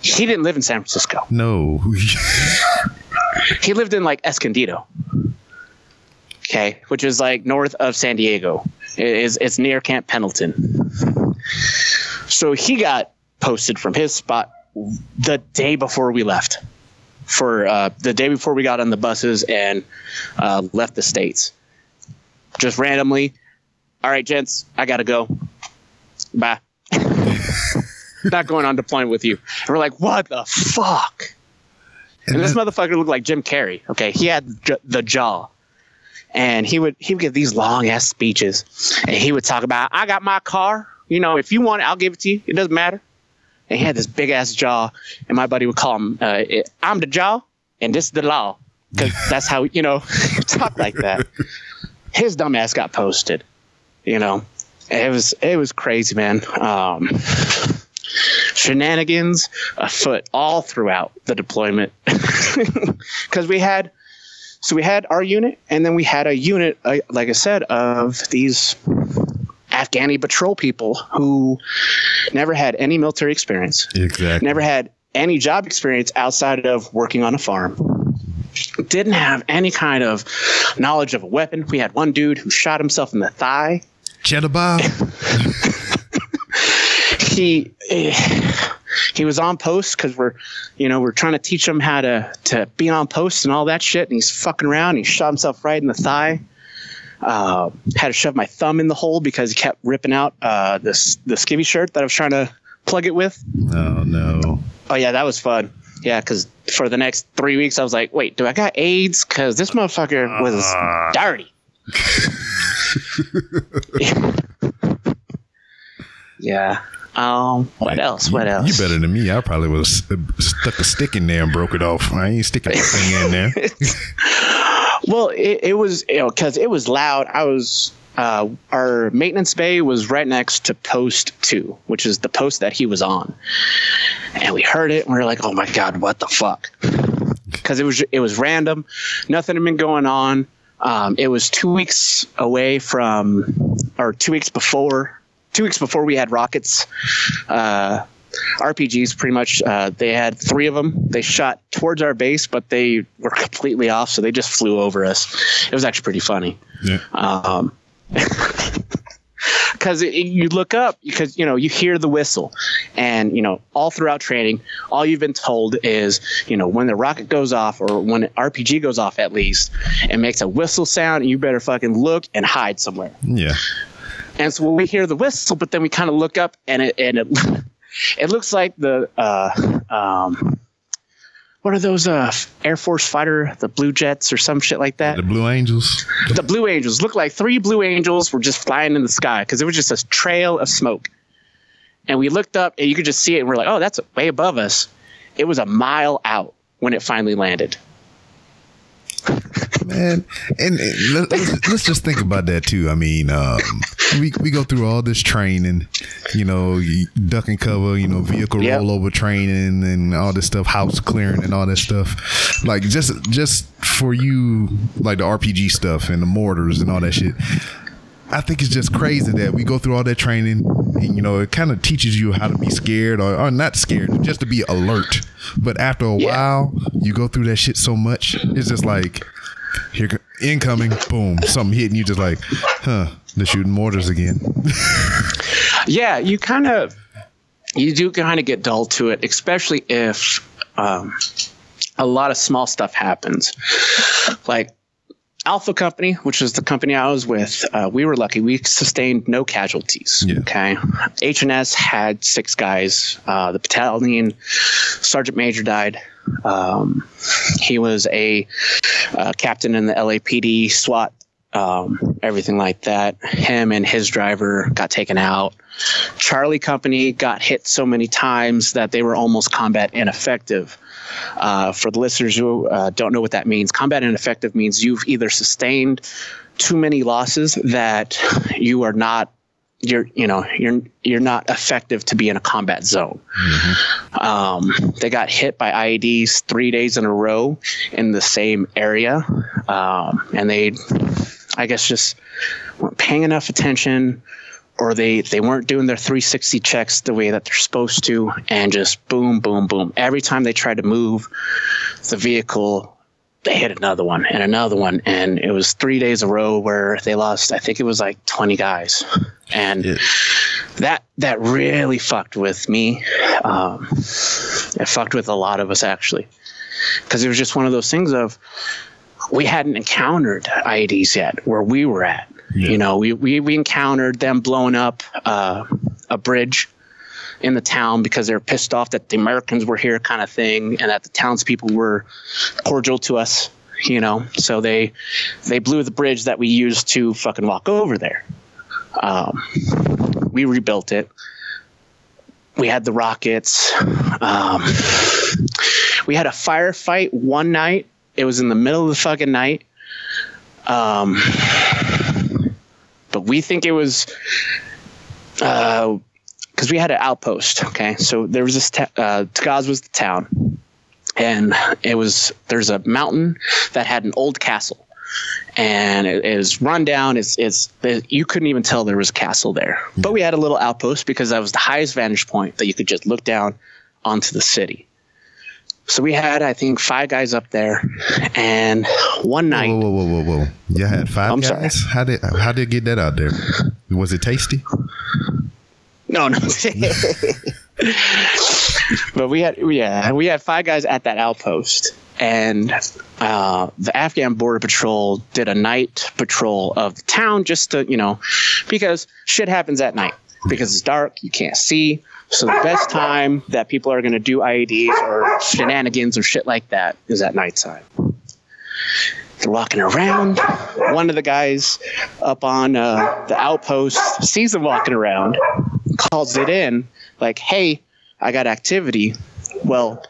He didn't live in San Francisco. No. *laughs* he lived in like Escondido. Okay, which is like north of San Diego. It is it's near Camp Pendleton. So he got posted from his spot the day before we left. For uh, the day before we got on the buses and uh, left the states. Just randomly. All right, gents, I gotta go. Bye. *laughs* Not going on deployment with you. And we're like, what the fuck? And this motherfucker looked like Jim Carrey. Okay, he had j- the jaw, and he would he would give these long ass speeches, and he would talk about I got my car. You know, if you want it, I'll give it to you. It doesn't matter. And he had this big ass jaw, and my buddy would call him, uh, "I'm the jaw, and this is the law," because that's how you know *laughs* talk like that. His dumb ass got posted. You know, it was it was crazy, man. Um, shenanigans afoot all throughout the deployment *laughs* because we had so we had our unit and then we had a unit uh, like i said of these afghani patrol people who never had any military experience exactly. never had any job experience outside of working on a farm didn't have any kind of knowledge of a weapon. We had one dude who shot himself in the thigh. Cheddar Bob. *laughs* he he was on post because we're you know we're trying to teach him how to to be on post and all that shit. And he's fucking around. He shot himself right in the thigh uh, had to shove my thumb in the hole because he kept ripping out uh, this the skivvy shirt that I was trying to plug it with. Oh no. Oh yeah, that was fun. Yeah, because for the next three weeks I was like, wait, do I got AIDS? Because this motherfucker was dirty. *laughs* yeah. Um. What else? What else? You better than me. I probably would have stuck a stick in there and broke it off. I ain't sticking my finger in there. *laughs* *laughs* Well, it, it was you know because it was loud. I was uh, our maintenance bay was right next to post two, which is the post that he was on, and we heard it and we were like, "Oh my god, what the fuck?" Because it was it was random, nothing had been going on. Um, it was two weeks away from, or two weeks before, two weeks before we had rockets. Uh, RPGs pretty much. Uh, they had three of them. They shot towards our base, but they were completely off, so they just flew over us. It was actually pretty funny. Yeah. Um, *laughs* because you look up because you know you hear the whistle, and you know all throughout training, all you've been told is you know when the rocket goes off or when an RPG goes off at least, it makes a whistle sound, and you better fucking look and hide somewhere. Yeah. And so when we hear the whistle, but then we kind of look up and it and it *laughs* it looks like the uh, um, what are those uh, Air Force fighter, the Blue Jets or some shit like that? The Blue Angels. the Blue Angels looked like three Blue Angels were just flying in the sky because it was just a trail of smoke. And we looked up and you could just see it, and we're like, "Oh, that's way above us." It was a mile out when it finally landed. Man and, and let, *laughs* us let's just think about that too i mean um, we, we go through all this training you know duck and cover you know vehicle Yep. rollover training and all this stuff house clearing and all that stuff like just just for you like the rpg stuff and the mortars and all that shit I think it's just crazy that we go through all that training and you know it kind of teaches you how to be scared or, or not scared just to be alert but after a Yeah. while you go through that shit so much it's just like here incoming boom something hitting you just like huh they're shooting mortars again *laughs* Yeah, you kind of you do kind of get dull to it, especially if um, a lot of small stuff happens. Like Alpha Company, which is the company I was with, uh, we were lucky. We sustained no casualties. Yeah. Okay, H&S had six guys. Uh, the battalion sergeant major died. Um, he was a uh, captain in the LAPD SWAT, um, everything like that. Him and his driver got taken out. Charlie Company got hit so many times that they were almost combat ineffective. Uh, for the listeners who uh, don't know what that means, combat ineffective means you've either sustained too many losses that you are not you're you know you're you're not effective to be in a combat zone. Um, they got hit by IEDs three days in a row in the same area, um, and they, I guess, just weren't paying enough attention, or they they weren't doing their 360 checks the way that they're supposed to, and just boom, boom, boom. Every time they tried to move the vehicle, they hit another one and another one, and it was three days a row where they lost. I think it was like 20 guys, and Yeah. that that really fucked with me. Um, it fucked with a lot of us actually, because it was just one of those things of we hadn't encountered IEDs yet where we were at. You know, we, we we encountered them blowing up uh, a bridge in the town because they were pissed off that the Americans were here, kind of thing, and that the townspeople were cordial to us. You know, so they they blew the bridge that we used to fucking walk over there. Um, we rebuilt it. We had the rockets. Um, we had a firefight one night. It was in the middle of the fucking night. Um, but we think it was because we had an outpost. Okay, so there was this. Ta- uh, Tagaz was the town, and it was there's a mountain that had an old castle and it is run down. It's, it's it, you couldn't even tell there was a castle there. But we had a little outpost because that was the highest vantage point that you could just look down onto the city. So we had, I think, five guys up there, and one night, whoa whoa whoa whoa. Whoa you had 5 I'm sorry. how did how did it get that out there? Was it tasty? No, no, *laughs* but we had, yeah, we had five guys at that outpost, and uh, the Afghan Border Patrol did a night patrol of the town just to, you know, because shit happens at night. Because it's dark, you can't see. So the best time that people are going to do IEDs or shenanigans or shit like that is at nighttime. They're walking around. One of the guys up on uh, the outpost sees them walking around, calls it in, like, "Hey, I got activity." Well,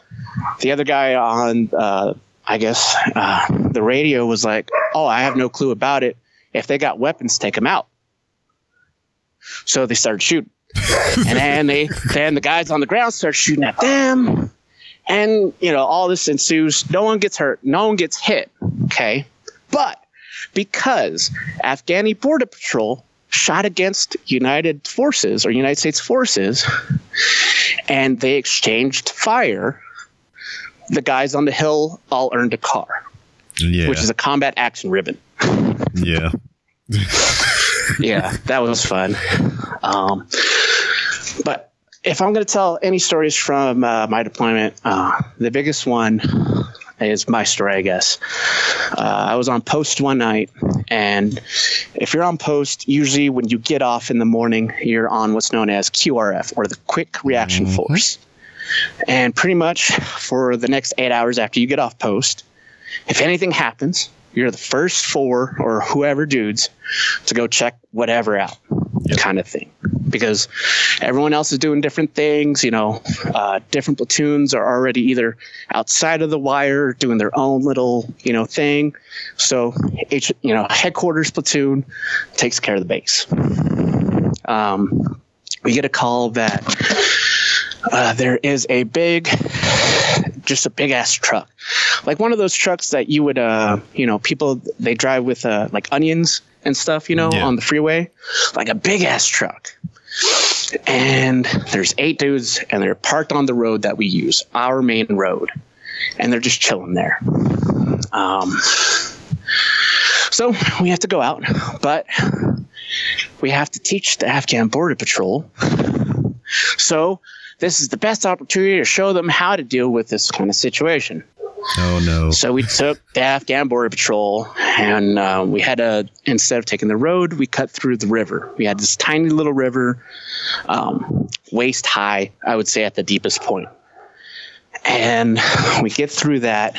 the other guy on, uh, I guess, uh, the radio was like, "Oh, I have no clue about it. If they got weapons, take them out." So they started shooting, and then they, then the guys on the ground start shooting at them, and you know all this ensues. No one gets hurt. No one gets hit. Okay, but because Afghani Border Patrol shot against United forces or United States forces, and they exchanged fire. The guys on the hill all earned a car, yeah which is a combat action ribbon. yeah *laughs* yeah, that was fun. Um, if I'm going to tell any stories from uh, my deployment, uh, the biggest one is my story, I guess. Uh, I was on post one night, and if you're on post, usually when you get off in the morning, you're on what's known as QRF or the Quick Reaction Force. And pretty much for the next eight hours after you get off post, if anything happens, you're the first four or whoever dudes to go check whatever out, kind of thing. Because everyone else is doing different things, you know, uh, different platoons are already either outside of the wire doing their own little, you know, thing. So each, you know, headquarters platoon takes care of the base. Um, we get a call that uh, there is a big, just a big ass truck, like one of those trucks that you would, uh, you know, people they drive with uh, like onions and stuff, you know, Yeah. on the freeway, like a big ass truck. And there's eight dudes, and they're parked on the road that we use, our main road, and they're just chilling there. Um, so we have to go out, but we have to teach the Afghan Border Patrol. So this is the best opportunity to show them how to deal with this kind of situation. Oh no. So we took the Afghan Border Patrol, and uh, we had to instead of taking the road, we cut through the river. We had this tiny little river, um, waist high, I would say, at the deepest point. And *laughs* we get through that.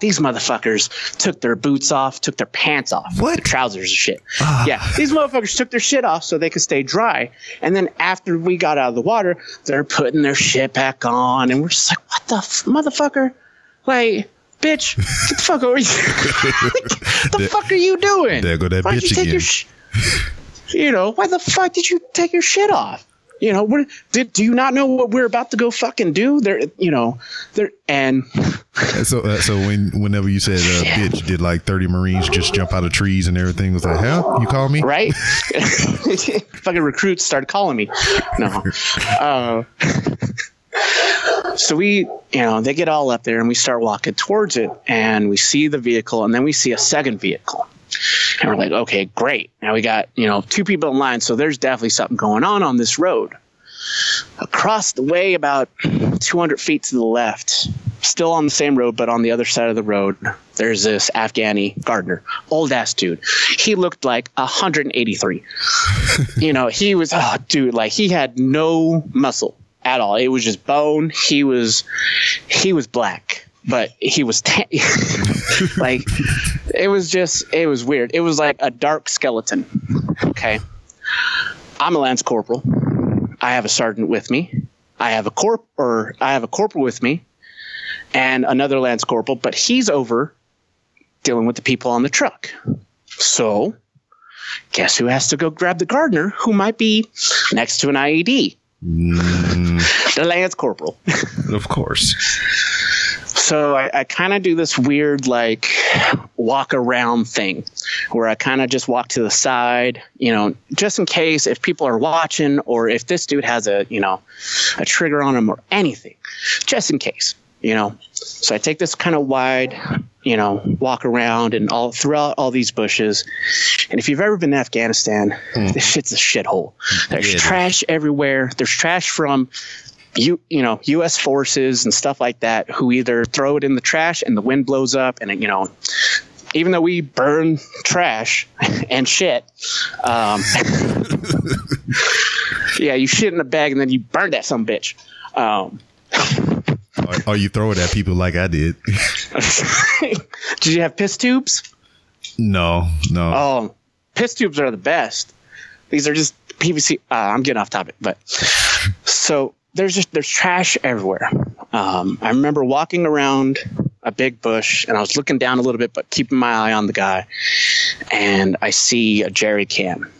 These motherfuckers took their boots off, took their pants off, What? their trousers and shit. Ah. Yeah, these motherfuckers took their shit off so they could stay dry. And then after we got out of the water, they're putting their shit back on, and we're just like, "What the f- motherfucker? Like, bitch, get the fuck over here! *laughs* What the fuck are you doing? There go that Why'd you bitch your again. sh- You know, why the fuck did you take your shit off? You know, what, did do you not know what we're about to go fucking do? There, you know, there, and *laughs* So, uh, so when whenever you said uh, bitch, did like thirty Marines just jump out of trees and everything? Was like, hell, you call me? right? *laughs* *laughs* Fucking recruits started calling me. No. Uh, so we, you know, they get all up there and we start walking towards it and we see the vehicle and then we see a second vehicle. And we're like, okay, great. Now we got, you know, two people in line. So there's definitely something going on on this road. Across the way, about 200 feet to the left, still on the same road, but on the other side of the road, there's this Afghani gardener, old ass dude. He looked like 183. *laughs* you know, he was, oh, dude, like he had no muscle at all. It was just bone. He was, he was black, but he was tan. *laughs* like, it was just, it was weird. It was like a dark skeleton. Okay. I'm a lance corporal. I have a sergeant with me. I have a corp or I have a corporal with me and another lance corporal, but he's over dealing with the people on the truck. So, guess who has to go grab the gardener who might be next to an IED? Mm. The lance corporal. Of course. So I, I kind of do this weird like walk around thing where I kind of just walk to the side, you know, just in case if people are watching or if this dude has a, you know, a trigger on him or anything, just in case, you know. So I take this kind of wide, you know, walk around and all throughout all these bushes. And if you've ever been to Afghanistan, hmm. *laughs* this shit's a shithole. There's Yeah, trash everywhere. There's trash from you you know U.S. forces and stuff like that who either throw it in the trash and the wind blows up and it, you know even though we burn trash *laughs* and shit um, *laughs* yeah you shit in a bag and then you burn that some bitch um, Or, or you throw it at people like I did. *laughs* did you have piss tubes no, no. oh piss tubes are the best these are just PVC uh, I'm getting off topic but so there's just there's trash everywhere. Um, I remember walking around a big bush and I was looking down a little bit, but keeping my eye on the guy. And I see a jerry can,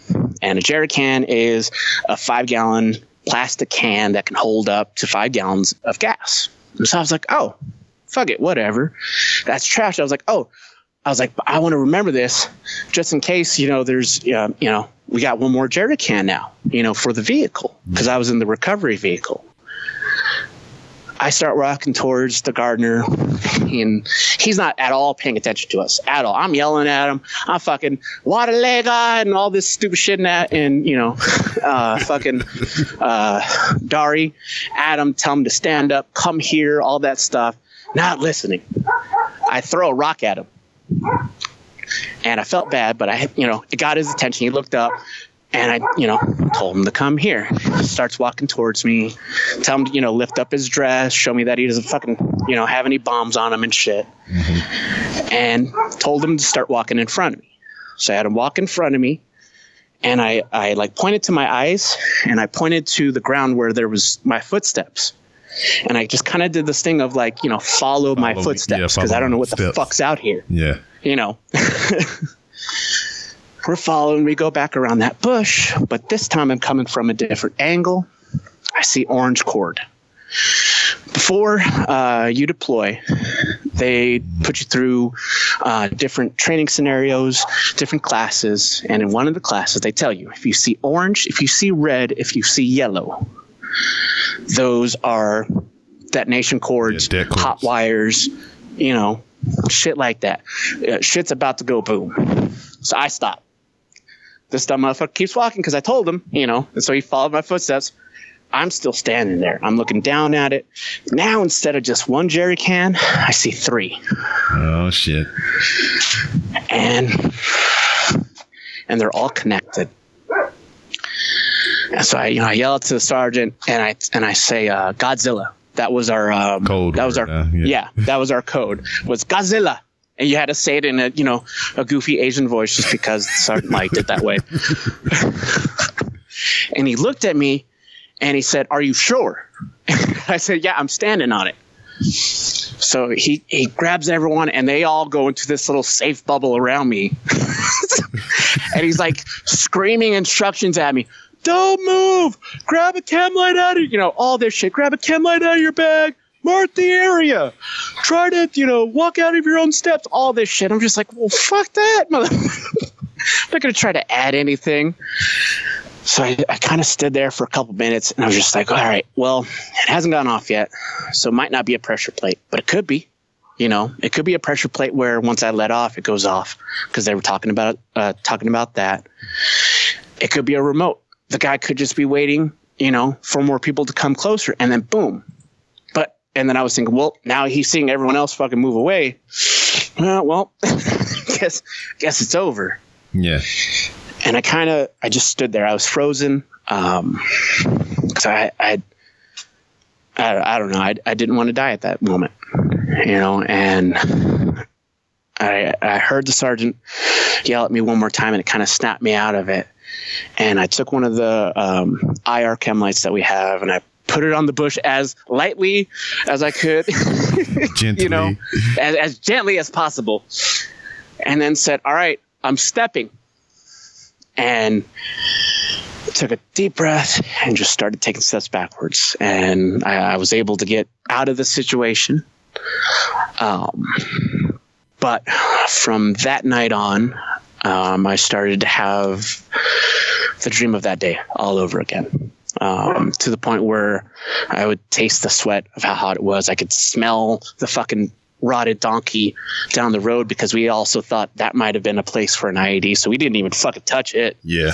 and a jerry can is a five gallon plastic can that can hold up to five gallons of gas. And so I was like, oh, fuck it, whatever. That's trash. I was like, oh, I was like, I want to remember this just in case, you know, there's, uh, you know, we got one more jerry can now, you know, for the vehicle because I was in the recovery vehicle. I start walking towards the gardener, and he's not at all paying attention to us at all. I'm yelling at him. I'm fucking water lega and all this stupid shit and that, and you know, uh, fucking uh, Dari, Adam, tell him to stand up, come here, all that stuff. Not listening. I throw a rock at him, and I felt bad, but I, you know, it got his attention. He looked up, and I, you know, told him to come here. He starts walking towards me. Tell him to, you know, lift up his dress, show me that he doesn't fucking, you know, have any bombs on him and shit. Mm-hmm. And told him to start walking in front of me. So I had him walk in front of me. And I, I like pointed to my eyes and I pointed to the ground where there was my footsteps. And I just kind of did this thing of like, you know, follow, my Follow- yeah, footsteps because follow I don't know my what the fuck's out here Yeah. you know. *laughs* We're following, we go back around that bush, but this time I'm coming from a different angle. I see orange cord. Before uh, you deploy, they put you through uh, different training scenarios, different classes, and in one of the classes, they tell you if you see orange, if you see red, if you see yellow, those are detonation cords, Yeah, cords. hot wires, you know, shit like that. Uh, shit's about to go boom. So I stop. This dumb motherfucker keeps walking because I told him, you know, and so he followed my footsteps. I'm still standing there. I'm looking down at it. Now, instead of just one jerry can, I see three. Oh shit. And and they're all connected. And so I, you know, I yell out to the sergeant and I and I say, uh, Godzilla. That was our um, Code That was our uh, yeah. yeah. That was our code. Was Godzilla. And you had to say it in a you know a goofy Asian voice just because Sergeant liked it that way. *laughs* and he looked at me and he said, "Are you sure?" *laughs* I said, "Yeah, I'm standing on it." So he he grabs everyone and they all go into this little safe bubble around me. *laughs* and he's like screaming instructions at me. Don't move! Grab a chem light out of you know all this shit. Grab a chem light out of your bag. Mark the area. Try to you know walk out of your own steps. All this shit. I'm just like, well, fuck that, mother. *laughs* I'm not gonna try to add anything. So I, I kind of stood there for a couple minutes and I was just like, all right, well, it hasn't gone off yet. So it might not be a pressure plate, but it could be. You know, it could be a pressure plate where once I let off, it goes off because they were talking about uh, talking about that. It could be a remote. The guy could just be waiting, you know, for more people to come closer, and then boom. But and then I was thinking, well, now he's seeing everyone else fucking move away. Uh, well, *laughs* guess guess it's over Yeah. and I kind of I just stood there. I was frozen um, because I, I I I don't know. I I didn't want to die at that moment, you know. And I I heard the sergeant yell at me one more time, and it kind of snapped me out of it. And I took one of the um, IR chem lights that we have, and I put it on the bush as lightly as I could. *laughs* Gently. you know, as, as gently as possible, and then said, "All right, I'm stepping," and took a deep breath and just started taking steps backwards, and I, I was able to get out of the situation. Um, but from that night on, um, I started to have the dream of that day all over again. Um, to the point where I would taste the sweat of how hot it was. I could smell the fucking rotted donkey down the road because we also thought that might have been a place for an IED, so we didn't even fucking touch it, Yeah.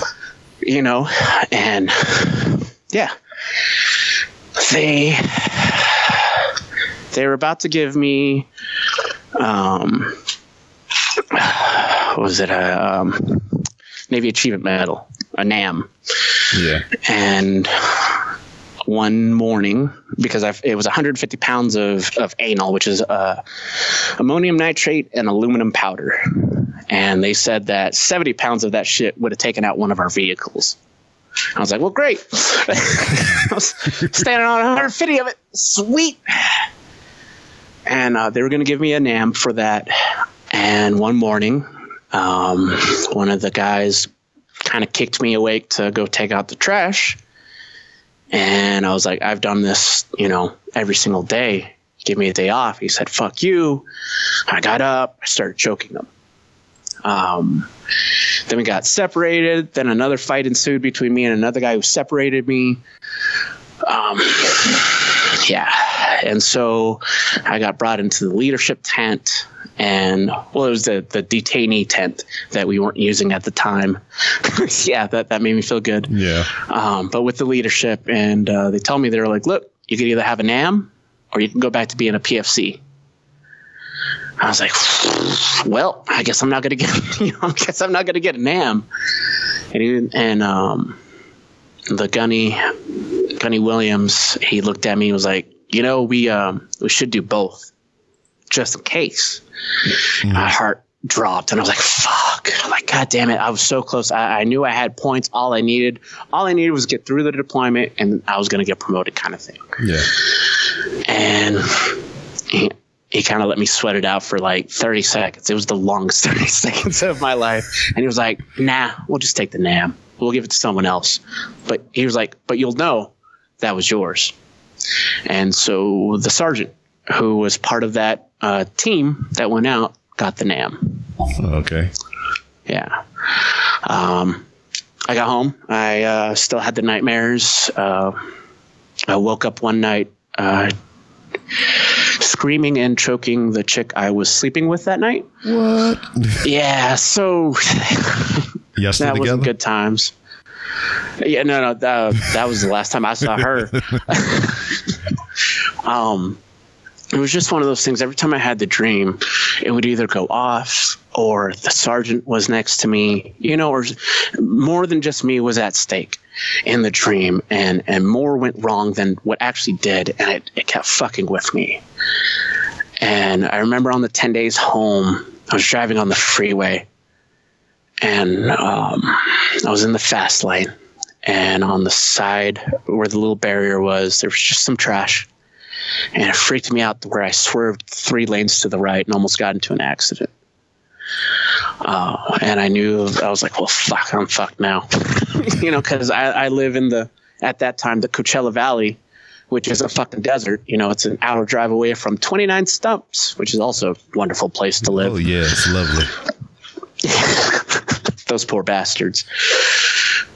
you know. And yeah, they they were about to give me um, was it a um, Navy Achievement Medal, a NAM Yeah. and one morning because I've, it was 150 pounds of, of anal which is uh, ammonium nitrate and aluminum powder. And they said that 70 pounds of that shit would have taken out one of our vehicles. I was like well great. *laughs* I was standing on 150 of it. Sweet. And uh, they were going to give me a NAM for that. And one morning um, one of the guys kind of kicked me awake to go take out the trash. And I was like, I've done this, you know, every single day. Give me a day off. He said, fuck you. I got up, I started choking him. Um, then we got separated. Then another fight ensued between me and another guy who separated me. Um, yeah. And so I got brought into the leadership tent. And well, it was the, the detainee tent that we weren't using at the time. *laughs* yeah, that, that made me feel good. Yeah. Um, but with the leadership, and uh, they tell me they were like, "Look, you can either have a NAM, or you can go back to being a PFC." I was like, "Well, I guess I'm not gonna get, *laughs* you know, I guess I'm not gonna get a NAM." And he, and um, the Gunny, Gunny Williams, he looked at me and was like, "You know, we um, we should do both, just in case." My heart dropped, and I was like, "Fuck!" I'm like, "God damn it!" I was so close. I, I knew I had points. All I needed, all I needed was get through the deployment, and I was gonna get promoted, kind of thing. Yeah. And he, he kind of let me sweat it out for like 30 seconds. It was the longest *laughs* 30 seconds of my life. And he was like, "Nah, we'll just take the NAM. We'll give it to someone else." But he was like, "But you'll know that was yours." And so the sergeant, who was part of that uh, team that went out, got the NAM. Okay. Yeah. Um, I got home. I uh, still had the nightmares. Uh, I woke up one night uh, screaming and choking the chick I was sleeping with that night. What? *laughs* Yeah, so Y'all still *laughs* that wasn't good times. Yeah, no, no, that, that was the last time I saw her. *laughs* um, it was just one of those things. Every time I had the dream, it would either go off or the sergeant was next to me, you know, or more than just me was at stake in the dream, and and more went wrong than what actually did, and it, it kept fucking with me. And I remember on the ten days home, I was driving on the freeway, and um, I was in the fast lane, and on the side where the little barrier was, there was just some trash, and it freaked me out where I swerved three lanes to the right and almost got into an accident. Uh, and I knew I was like, well, fuck, I'm fucked now, *laughs* you know, because I, I live in the at that time the Coachella Valley, which is a fucking desert. You know, it's an hour drive away from 29 Stumps, which is also a wonderful place to live Oh yeah, it's lovely. *laughs* those poor bastards.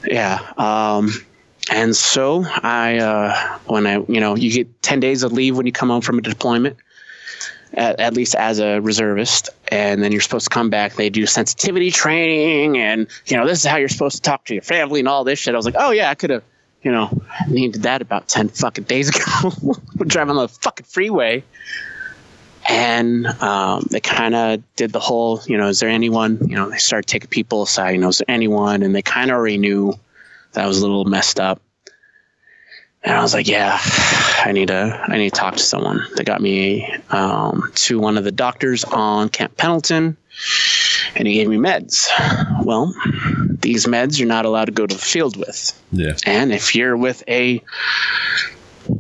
Yeah. Um, and so I, uh, when I, you know, you get 10 days of leave when you come home from a deployment, at, at least as a reservist. And then you're supposed to come back. They do sensitivity training and, you know, this is how you're supposed to talk to your family and all this shit. I was like, oh yeah, I could have, you know, needed that about 10 fucking days ago. *laughs* driving on the fucking freeway and um, they kind of did the whole, you know, is there anyone, you know, they started taking people aside, you know, is there anyone? And they kind of already knew that I was a little messed up. And I was like, yeah, I need to, I need to talk to someone. They got me um, to one of the doctors on Camp Pendleton, and he gave me meds. Well, these meds you're not allowed to go to the field with. Yeah. And if you're with a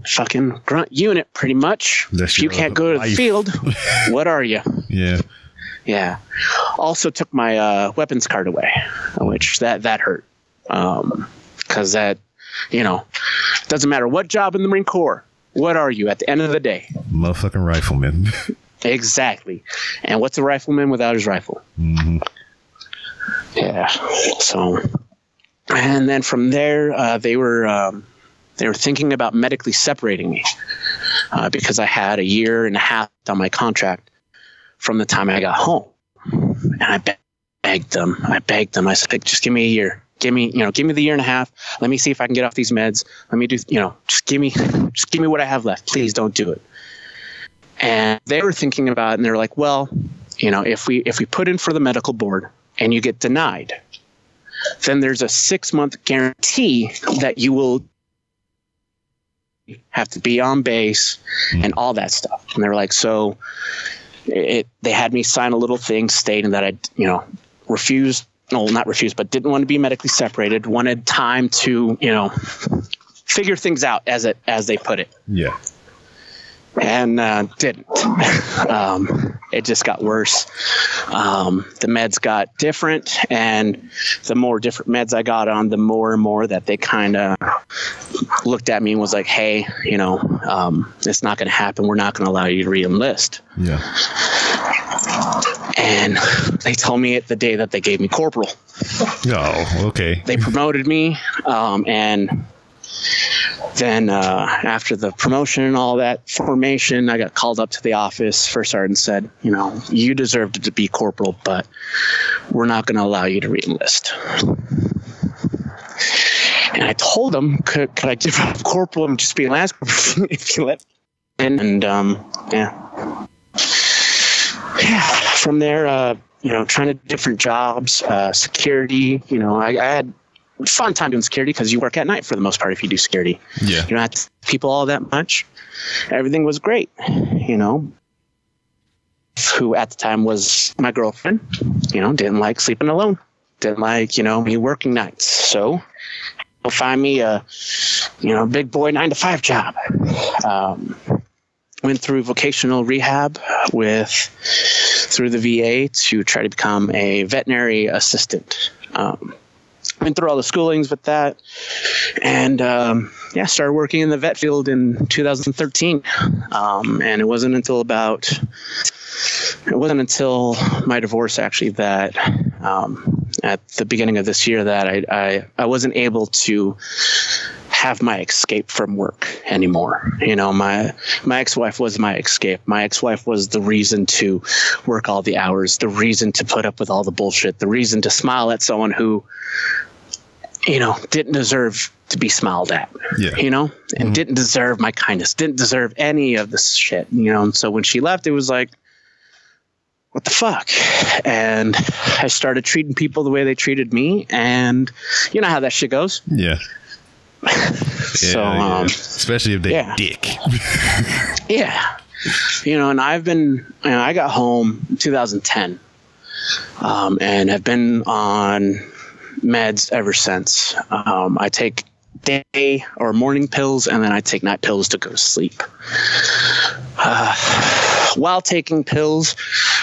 fucking grunt unit, pretty much, if you can't go to the field, *laughs* what are you? Yeah. Yeah. Also took my uh, weapons card away, which that that hurt. Um, because that, you know, doesn't matter what job in the Marine Corps. What are you at the end of the day? Motherfucking rifleman. *laughs* Exactly. And what's a rifleman without his rifle? hmm Yeah. So, and then from there, uh, they were um, they were thinking about medically separating me uh, because I had a year and a half on my contract from the time I got home, and I begged them. I begged them. I said, "Just give me a year. Give me, you know, give me the year and a half. Let me see if I can get off these meds. Let me do, you know, just give me, *laughs* just give me what I have left. Please don't do it." And they were thinking about, it, and they're like, "Well, you know, if we if we put in for the medical board and you get denied, then there's a six month guarantee that you will have to be on base and all that stuff. And they're like, so it, they had me sign a little thing stating that I, you know, refused, no, not refused, but didn't want to be medically separated, wanted time to, you know, figure things out as it, as they put it Yeah. and uh, didn't. um, it just got worse. Um, the meds got different, and the more different meds I got on, the more and more that they kind of looked at me and was like, "Hey, you know, um, it's not going to happen. We're not going to allow you to re-enlist." Yeah. And they told me it the day that they gave me corporal. Oh, okay. they promoted me um, and then uh, after the promotion and all that formation, I got called up to the office. First sergeant said, "You know, you deserved to be corporal, but we're not going to allow you to reenlist." And I told him, "Could, could I give up corporal and just be a lance corporal if you let?" Me? And, and um, yeah, yeah. From there, uh, you know, trying to different jobs, uh, security. You know, I, I had fun time doing security because you work at night for the most part if you do security. Yeah. You don't have to see people all that much. Everything was great, you know. Who at the time was my girlfriend, you know, didn't like sleeping alone, didn't like, you know, me working nights. So find me a, you know, big boy nine to five job. Um, went through vocational rehab with through the VA to try to become a veterinary assistant. Um, went through all the schoolings with that and um, yeah started working in the vet field in 2013 um, and it wasn't until about it wasn't until my divorce actually that um, at the beginning of this year that I, I, I wasn't able to have my escape from work anymore. You know, my my ex-wife was my escape. My ex-wife was the reason to work all the hours, the reason to put up with all the bullshit, the reason to smile at someone who you know, didn't deserve to be smiled at. Yeah. You know, and mm-hmm. didn't deserve my kindness, didn't deserve any of this shit, you know. And so when she left, it was like what the fuck? And I started treating people the way they treated me, and you know how that shit goes. Yeah. *laughs* so, yeah. um, Especially if they yeah. dick. *laughs* Yeah. You know, and I've been, you know, I got home in 2010 um, and have been on meds ever since. Um, I take day or morning pills and then I take night pills to go to sleep. *sighs* Uh, while taking pills,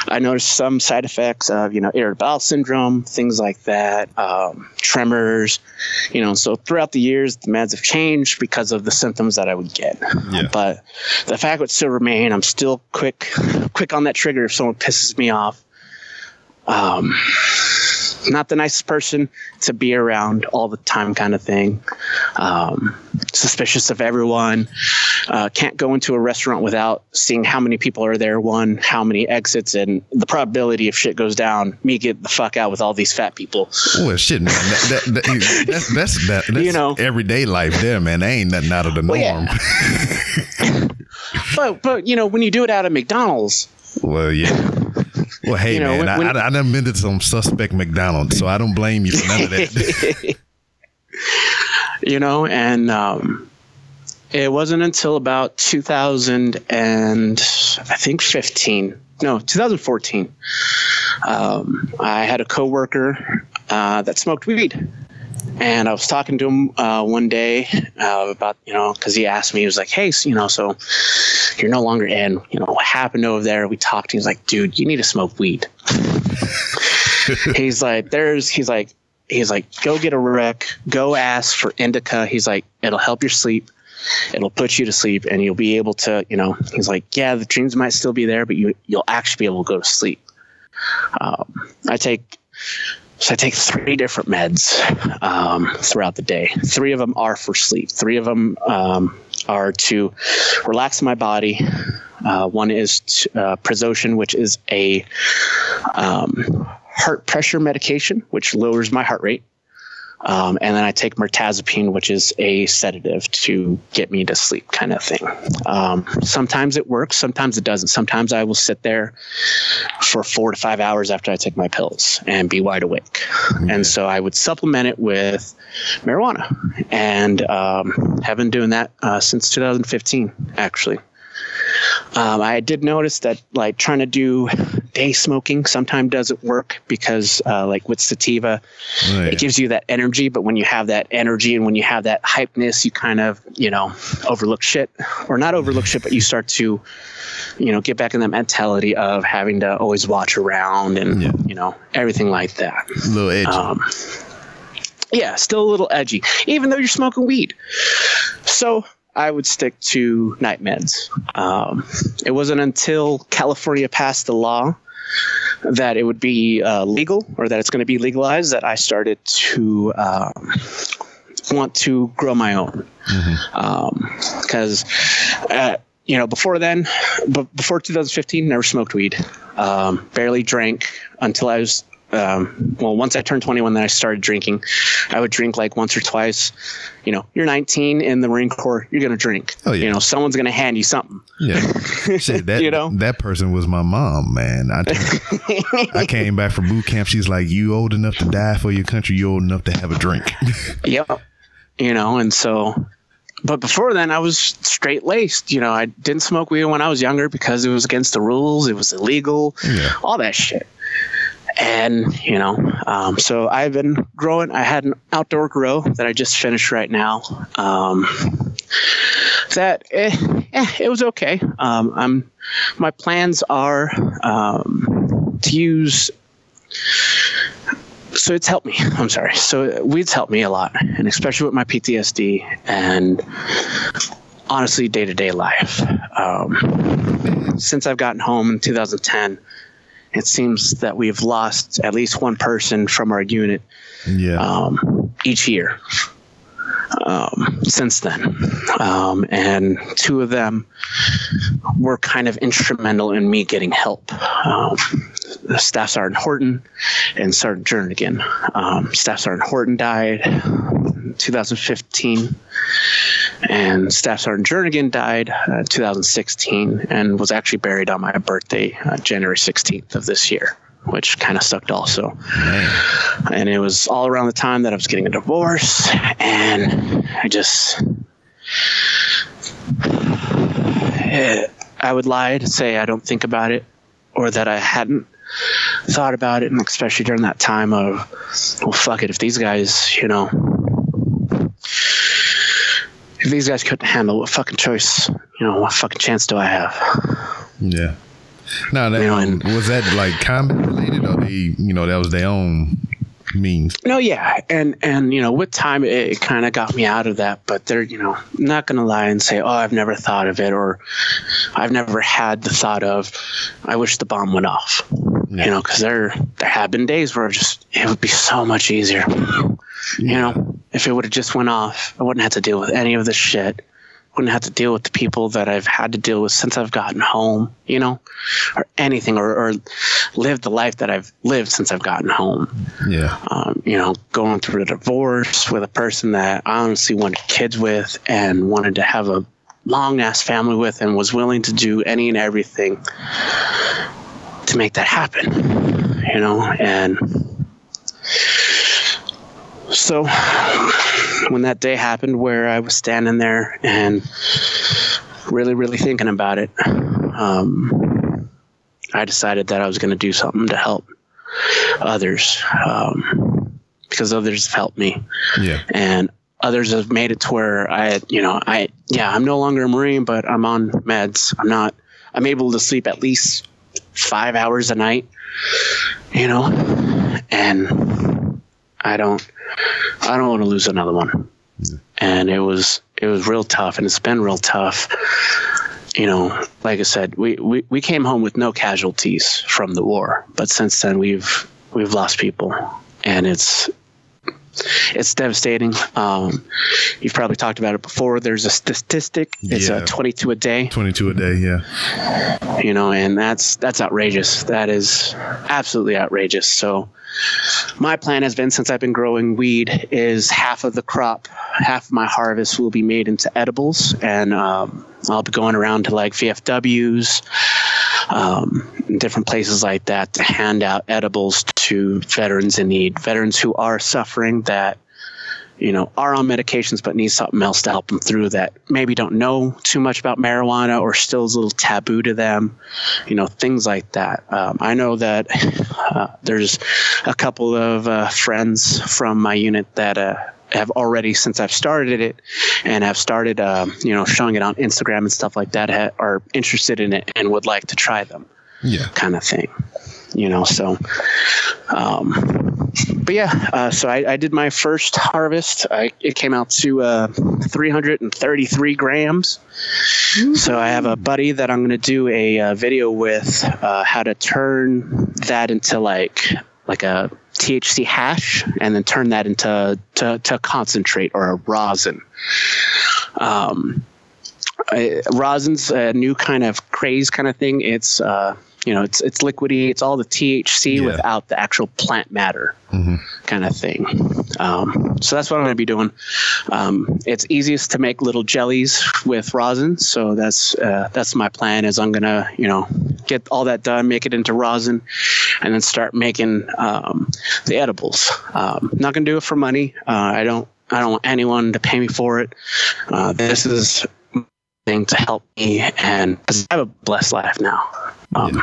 I noticed some side effects of, you know, irritable bowel syndrome, things like that, um, tremors, you know. So throughout the years, the meds have changed because of the symptoms that I would get. Yeah. But the fact would still remain. I'm still quick, quick on that trigger if someone pisses me off. Um, not the nicest person to be around all the time, kind of thing. Um, suspicious of everyone. Uh, can't go into a restaurant without seeing how many people are there. One, how many exits, and the probability if shit goes down, me get the fuck out with all these fat people. Well, shit, man. That, that, that, that's that's that, *laughs* that's You know. everyday life there, man. That ain't nothing out of the norm. Well, yeah. *laughs* But but you know when you do it out of McDonald's, Well, yeah. Well, hey, You know, man, when- I, when- I, I done been to some suspect McDonald's, so I don't blame you for none of that. *laughs* you know, and um, it wasn't until about 2000 and I think 15, no, 2014. Um, I had a coworker uh, that smoked weed. And I was talking to him uh, one day uh, about, you know, because he asked me, he was like, hey, so, you know, so you're no longer in, you know, what happened over there? We talked. He was like, dude, you need to smoke weed. *laughs* he's like, there's, he's like, he's like, go get a rec, go ask for indica. He's like, it'll help your sleep. It'll put you to sleep and you'll be able to, you know, he's like, yeah, the dreams might still be there, but you, you'll actually be able to go to sleep. Um, I take, so I take three different meds um, throughout the day. Three of them are for sleep. Three of them um, are to relax my body. Uh, one is t- uh, which is a um, heart pressure medication, which lowers my heart rate. Um, and then I take mirtazapine, which is a sedative to get me to sleep, kind of thing. Um, sometimes it works, sometimes it doesn't. Sometimes I will sit there for four to five hours after I take my pills and be wide awake. And so I would supplement it with marijuana, and um, have been doing that uh, since 2015, actually. Um, I did notice that like trying to do day smoking sometimes doesn't work because uh, like with sativa, Oh, yeah. it gives you that energy. But when you have that energy and when you have that hypeness, you kind of you know overlook shit or not overlook shit, but you start to you know get back in that mentality of having to always watch around and Yeah. you know everything like that. A little edgy. Um, yeah, still a little edgy, even though you're smoking weed. So I would stick to night meds. Um, it wasn't until California passed the law that it would be uh, legal or that it's going to be legalized that I started to um, want to grow my own. Because, uh, you know, before then, b- before 2015, never smoked weed. Um, barely drank until I was, um, well, once I turned 21, then I started drinking. I would drink like once or twice. You know, you're 19 in the Marine Corps, you're going to drink. Oh, yeah. You know, someone's going to hand you something. Yeah, *laughs* Shit, that You know? that person was my mom, man. I *laughs* I came back from boot camp. She's like, "You old enough to die for your country? You old enough to have a drink?" *laughs* Yep. You know, and so, but before then, I was straight laced. You know, I didn't smoke weed when I was younger because it was against the rules, it was illegal, Yeah. all that shit. And, you know, um, so I've been growing. I had an outdoor grow that I just finished right now. Um, that, eh, eh, it was okay. Um, I'm, my plans are um, to use so it's helped me. I'm sorry. So weeds helped me a lot, and especially with my PTSD and honestly day to day life. Um, since I've gotten home in 2010, it seems that we've lost at least one person from our unit yeah, um, each year um, since then. Um, and two of them were kind of instrumental in me getting help. Um, Staff Sergeant Horton and Sergeant Jernigan. Um, Staff Sergeant Horton died in 2015, and Staff Sergeant Jernigan died uh, 2016 and was actually buried on my birthday, uh, January 16th of this year, which kind of sucked also man. and it was all around the time that I was getting a divorce, and I just, Eh, I would lie to say I don't think about it, or that I hadn't thought about it, and especially during that time of, well, fuck it, if these guys, you know, if these guys couldn't handle, what fucking choice, you know, what fucking chance do I have? Yeah. Now that You know, and- was that like combat related, or they, you know, that was their own means. No, yeah, and and you know, with time, it, it kind of got me out of that. But they're, you know, not gonna lie and say, oh, I've never thought of it, or I've never had the thought of, I wish the bomb went off. Yeah. You know, because there there have been days where just it would be so much easier. You know, if it would have just went off, I wouldn't have to deal with any of this shit. Wouldn't have to deal with the people that I've had to deal with since I've gotten home. You know, or anything, or, or lived the life that I've lived since I've gotten home Yeah, um, you know, going through a divorce with a person that I honestly wanted kids with and wanted to have a long ass family with and was willing to do any and everything to make that happen, you know, and so when that day happened where I was standing there and really, really thinking about it, um, I decided that I was going to do something to help others um, because others have helped me. Yeah, and others have made it to where I, you know, I, yeah, I'm no longer a Marine, but I'm on meds. I'm not, I'm able to sleep at least five hours a night, you know, and I don't, I don't want to lose another one. And it was, it was real tough and it's been real tough. You know, like I said, we, we, we came home with no casualties from the war, but since then we've, we've lost people and it's, it's devastating. Um, you've probably talked about it before. There's a statistic. It's Yeah. uh, 22 a day, twenty-two a day. Yeah, you know, and that's that's outrageous. That is absolutely outrageous. So my plan has been since I've been growing weed is half of the crop, half of my harvest will be made into edibles, and um, I'll be going around to like VFWs, um, different places like that to hand out edibles to veterans in need, veterans who are suffering that you know, are on medications but need something else to help them through that maybe don't know too much about marijuana or still is a little taboo to them, you know, things like that. Um, I know that *laughs* uh, there's a couple of uh, friends from my unit that uh, have already, since I've started it and have started, um, you know, showing it on Instagram and stuff like that, ha- are interested in it and would like to try them yeah. kind of thing, you know. So, um, but yeah, uh, so I, I did my first harvest. I, it came out to uh, 333 grams. So I have a buddy that I'm going to do a uh, video with uh, how to turn that into like like a THC hash and then turn that into to, to concentrate or a rosin. Um, uh, rosin's a new kind of craze kind of thing. It's uh, you know, it's it's liquidy. It's all the THC Yeah. without the actual plant matter kind of thing. Um, so that's what I'm going to be doing. Um, it's easiest to make little jellies with rosin, so that's uh, that's my plan. Is I'm going to you know get all that done, make it into rosin, and then start making um, the edibles. Um, not going to do it for money. Uh, I don't I don't want anyone to pay me for it. Uh, this is thing to help me and I have a blessed life now. Um,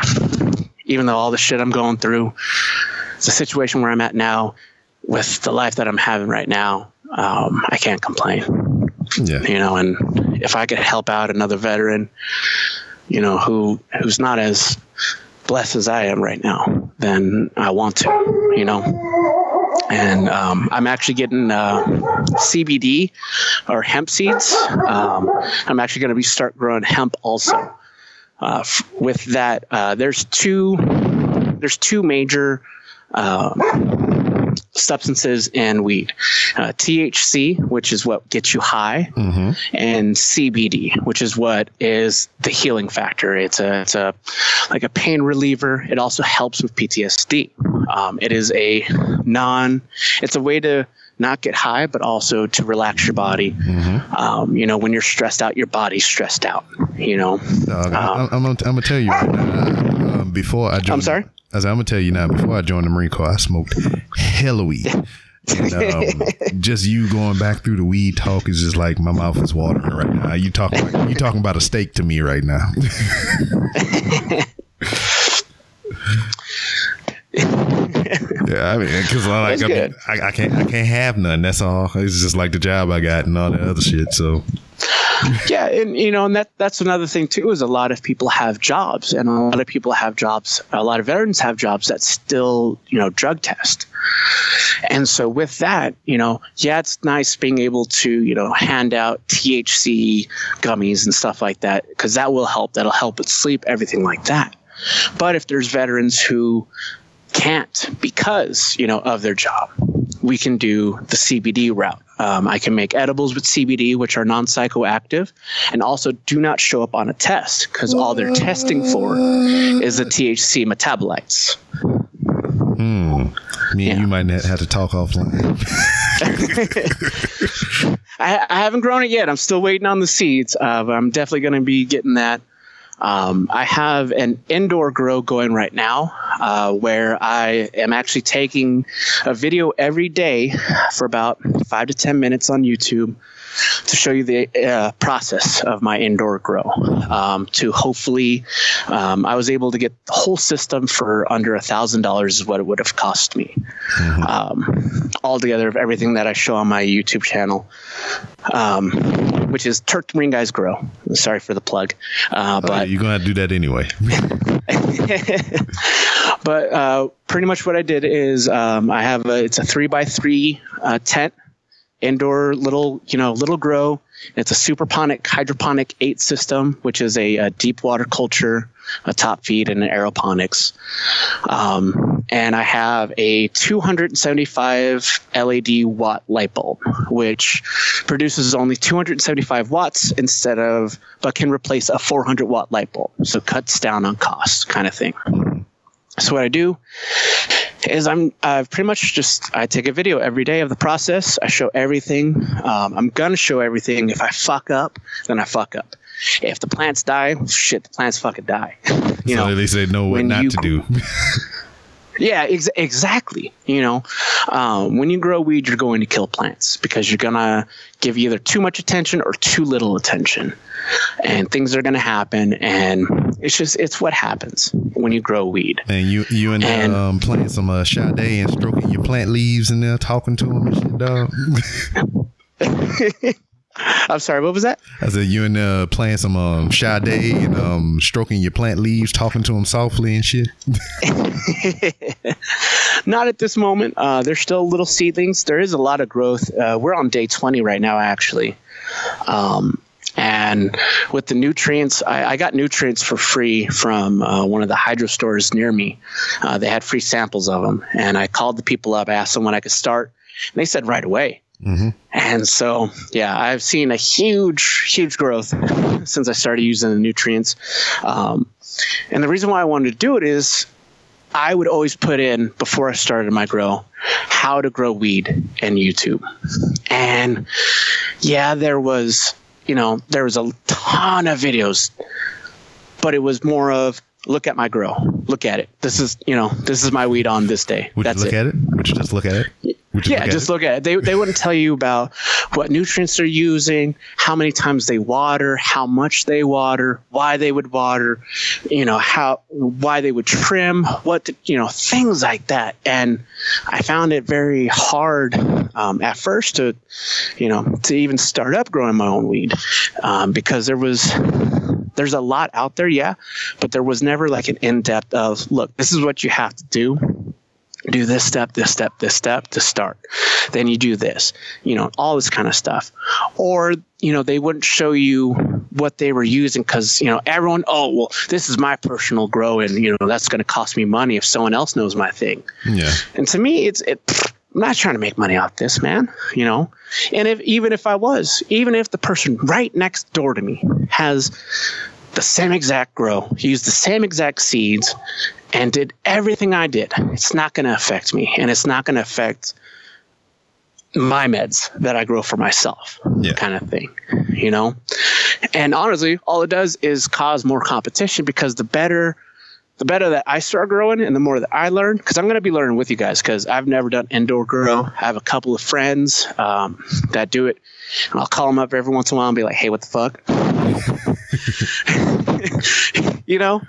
Even though all the shit I'm going through, the situation where I'm at now, with the life that I'm having right now, um, I can't complain. Yeah. You know, and if I could help out another veteran, you know, who who's not as blessed as I am right now, then I want to. You know, and um, I'm actually getting uh, CBD or hemp seeds. Um, I'm actually going to be start growing hemp also. Uh, f- with that, uh, there's two there's two major um, substances in weed: uh, THC, which is what gets you high, and CBD, which is what is the healing factor. It's a it's a like a pain reliever. It also helps with PTSD. Um, it is a non. It's a way to not get high, but also to relax your body. Um, you know, when you're stressed out, your body's stressed out. You know. Dog, I- I'm, I'm, gonna, I'm gonna tell you right now. Um, before I joined, I'm sorry? Said, I'm gonna tell you now. Before I joined the Marine Corps, I smoked hella weed. And, um, *laughs* just you going back through the weed talk is just like my mouth is watering right now. You talking like, you talking about a steak to me right now. *laughs* *laughs* yeah, I mean, because like I, mean. I, I can't I can't have none. That's all. It's just like the job I got and all that other shit. So Yeah, and you know, and that that's another thing too is a lot of people have jobs, and a lot of people have jobs. A lot of veterans have jobs that still, you know, drug test. And so with that, you know, yeah, it's nice being able to, you know, hand out THC gummies and stuff like that because that will help. That'll help with sleep, everything like that. But if there's veterans who can't because you know of their job. We can do the cbd route. Um, i can make edibles with cbd which are non-psychoactive and also do not show up on a test because all they're testing for is the thc metabolites. Hmm. me and you might have to talk offline. *laughs* I, I haven't grown it yet. I'm still waiting on the seeds uh, but i'm definitely going to be getting that um, I have an indoor grow going right now uh, where I am actually taking a video every day for about five to 10 minutes on YouTube to show you the uh, process of my indoor grow. Um, to hopefully, um, I was able to get the whole system for under a thousand dollars is what it would have cost me. Um, altogether of everything that I show on my YouTube channel, um, which is Turk Marine Guys Grow. Sorry for the plug, uh, But but you're gonna have to do that anyway. *laughs* but uh, pretty much what I did is um, I have a, it's a three by three uh, tent, indoor little you know little grow. It's a superponic hydroponic eight system, which is a, a deep water culture, a top feed, and an aeroponics. Um, and I have a 275 LED watt light bulb, which produces only 275 watts instead of, but can replace a 400 watt light bulb. So cuts down on cost, kind of thing. So what I do is I'm I've pretty much just I take a video every day of the process. I show everything. Um, I'm gonna show everything. If I fuck up, then I fuck up. If the plants die, shit, the plants fucking die. *laughs* you so know, they say know what not you- to do. *laughs* *laughs* yeah, ex- exactly. You know, um, when you grow weed, you're going to kill plants because you're gonna give either too much attention or too little attention, and things are gonna happen. And it's just it's what happens when you grow weed. And you you and, And- um playing some uh, Sade and stroking your plant leaves and there talking to them and shit, dog. *laughs* I'm sorry, what was that? I said you and uh playing some um Sade and um stroking your plant leaves, talking to them softly and shit. *laughs* Not at this moment. Uh, they're still little seedlings. There is a lot of growth. Uh, we're on day 20 right now, actually. Um, And with the nutrients, I, I got nutrients for free from uh, one of the hydro stores near me. Uh, they had free samples of them. And I called the people up, asked them when I could start. And they said right away. And so, yeah, I've seen a huge, huge growth *laughs* since I started using the nutrients. Um, and the reason why I wanted to do it is I would always put in before I started my grow how to grow weed in YouTube. And yeah, there was, you know, there was a ton of videos, but it was more of look at my grow. Look at it. This is, you know, this is my weed on this day. Would That's you look it. at it? Would you just look at it? Yeah, look just it? look at it. They, they wouldn't tell you about what nutrients they're using, how many times they water, how much they water, why they would water, you know, how why they would trim, what to, you know, things like that. And I found it very hard um, at first to, you know, to even start up growing my own weed um, because there was there's a lot out there, yeah, but there was never like an in depth of look, this is what you have to do do this step, this step, this step to start. Then you do this, you know, all this kind of stuff. Or, you know, they wouldn't show you what they were using because, you know, everyone, oh, well, this is my personal grow and, you know, that's going to cost me money if someone else knows my thing. Yeah. And to me, it's, it, pfft, I'm not trying to make money off this, man, you know? And if, even if I was, even if the person right next door to me has the same exact grow, used the same exact seeds, and did everything I did, it's not going to affect me, and it's not going to affect my meds that I grow for myself, Yeah. kind of thing, you know. And honestly, all it does is cause more competition because the better. The better that I start growing and the more that I learn, because I'm going to be learning with you guys, because I've never done indoor grow. I have a couple of friends um, that do it, and I'll call them up every once in a while and be like, "Hey, what the fuck?" *laughs* *laughs* you know,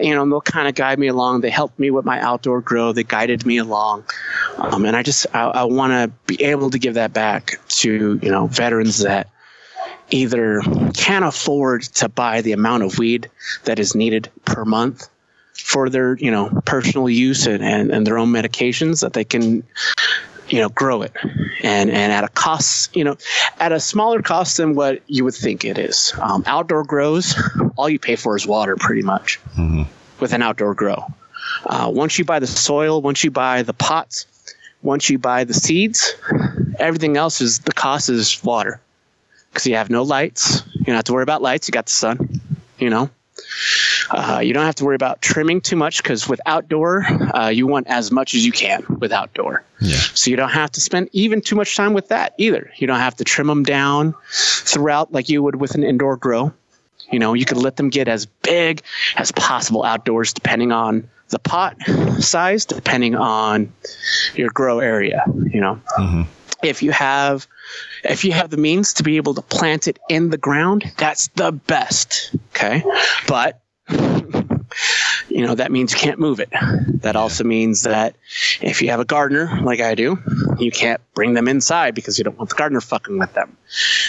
you know, they'll kind of guide me along. They helped me with my outdoor grow. They guided me along, um, and I just I, I want to be able to give that back to you know veterans that either can't afford to buy the amount of weed that is needed per month for their you know personal use and, and, and their own medications that they can you know grow it. And and at a cost you know at a smaller cost than what you would think it is. Um, outdoor grows all you pay for is water pretty much with an outdoor grow. Uh, once you buy the soil once you buy the pots once you buy the seeds everything else is the cost is water. Because you have no lights. You don't have to worry about lights. You got the sun you know uh, you don't have to worry about trimming too much because with outdoor, uh, you want as much as you can with outdoor. Yeah. So you don't have to spend even too much time with that either. You don't have to trim them down throughout like you would with an indoor grow. You know, you could let them get as big as possible outdoors, depending on the pot size, depending on your grow area. You know, if you have if you have the means to be able to plant it in the ground, that's the best. Okay, but you know that means you can't move it. That also means that if you have a gardener like I do, you can't bring them inside because you don't want the gardener fucking with them.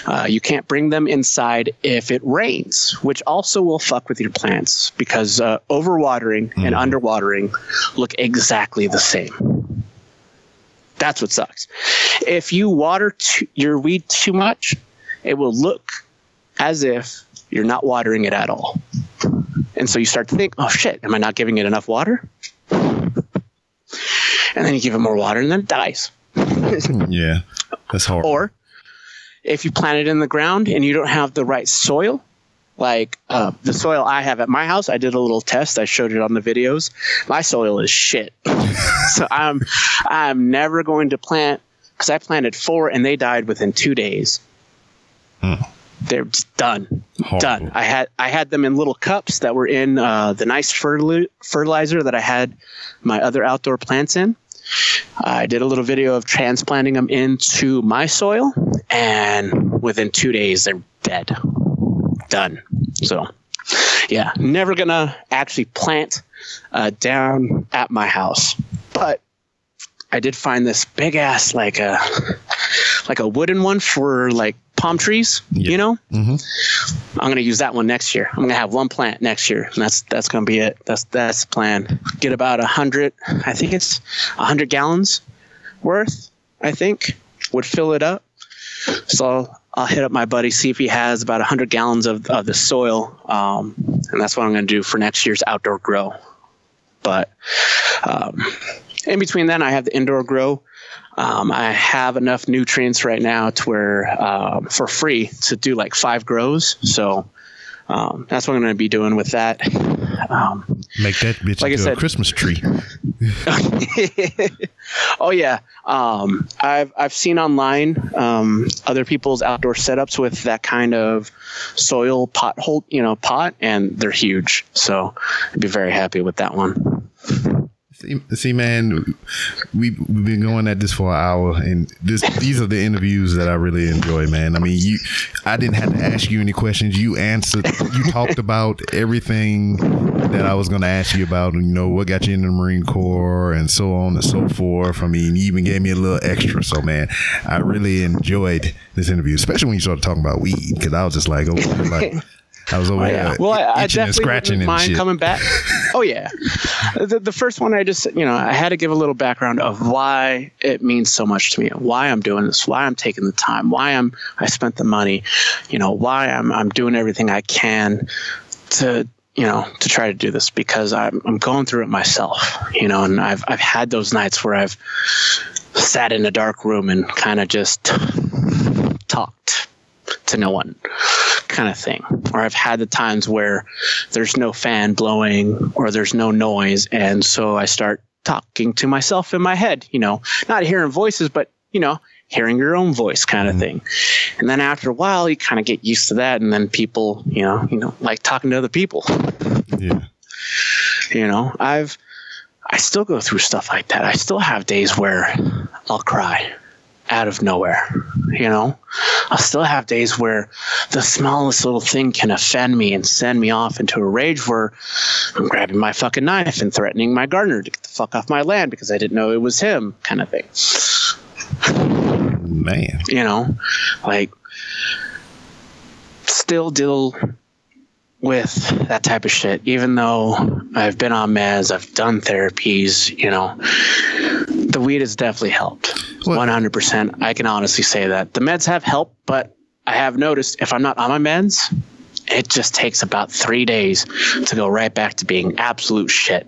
Uh, you can't bring them inside if it rains, which also will fuck with your plants because uh, overwatering and underwatering look exactly the same. That's what sucks. If you water too, your weed too much, it will look as if you're not watering it at all. And so you start to think, oh shit, am I not giving it enough water? And then you give it more water and then it dies. *laughs* Yeah. That's hard. Or if you plant it in the ground and you don't have the right soil, like uh, the soil I have at my house, I did a little test. I showed it on the videos. My soil is shit. *laughs* so I'm I'm never going to plant because I planted four and they died within two days. They're done, Horrible. done. I had I had them in little cups that were in uh, the nice fertili- fertilizer that I had my other outdoor plants in. I did a little video of transplanting them into my soil, and within two days they're dead, done. So, yeah, never gonna actually plant uh, down at my house, but I did find this big ass like a like a wooden one for like palm trees. You know, I'm gonna use that one next year. I'm gonna have one plant next year, and that's that's gonna be it. That's that's the plan. Get about a hundred. I think it's a hundred gallons worth. I think would fill it up. So I'll hit up my buddy, see if he has about a 100 gallons of, of the soil. Um, and that's what I'm going to do for next year's outdoor grow. But um, in between then, I have the indoor grow. Um, I have enough nutrients right now to where um, for free to do like five grows. So um, that's what I'm going to be doing with that. Um, Make that bitch Like into a Christmas tree. *laughs* oh yeah, um, I've I've seen online um, other people's outdoor setups with that kind of soil pot hole, you know, pot, and they're huge. So I'd be very happy with that one. See, see, man, we we've been going at this for an hour, and this these are the interviews that I really enjoy, man. I mean, you, I didn't have to ask you any questions. You answered. You talked about everything that I was going to ask you about. You know, what got you in the Marine Corps, and so on and so forth. I mean, you even gave me a little extra. So, man, I really enjoyed this interview, especially when you started talking about weed, because I was just like, oh, like. I was over *laughs* Oh, yeah. Well, I, I and definitely scratching wouldn't mind shit. coming back. *laughs* Oh yeah, the, the first one I just you know I had to give a little background of why it means so much to me, why I'm doing this, why I'm taking the time, why I'm I spent the money, you know, why I'm I'm doing everything I can to you know to try to do this because I'm I'm going through it myself, you know, and I've I've had those nights where I've sat in a dark room and kind of just talked to no one kind of thing. Or I've had the times where there's no fan blowing or there's no noise. And so I start talking to myself in my head, you know, not hearing voices, but, you know, hearing your own voice kind of mm-hmm. thing. And then after a while, you kind of get used to that. And then people, you know, you know, like talking to other people, Yeah. you know, I've, I still go through stuff like that. I still have days where I'll cry out of nowhere. You know, I'll still have days where the smallest little thing can offend me and send me off into a rage where I'm grabbing my fucking knife and threatening my gardener to get the fuck off my land because I didn't know it was him, kind of thing. Man. You know, like still deal with that type of shit, even though I've been on meds, I've done therapies, you know, the weed has definitely helped. Well- 100%. I can honestly say that. The meds have helped, but I have noticed if I'm not on my meds, it just takes about three days to go right back to being absolute shit.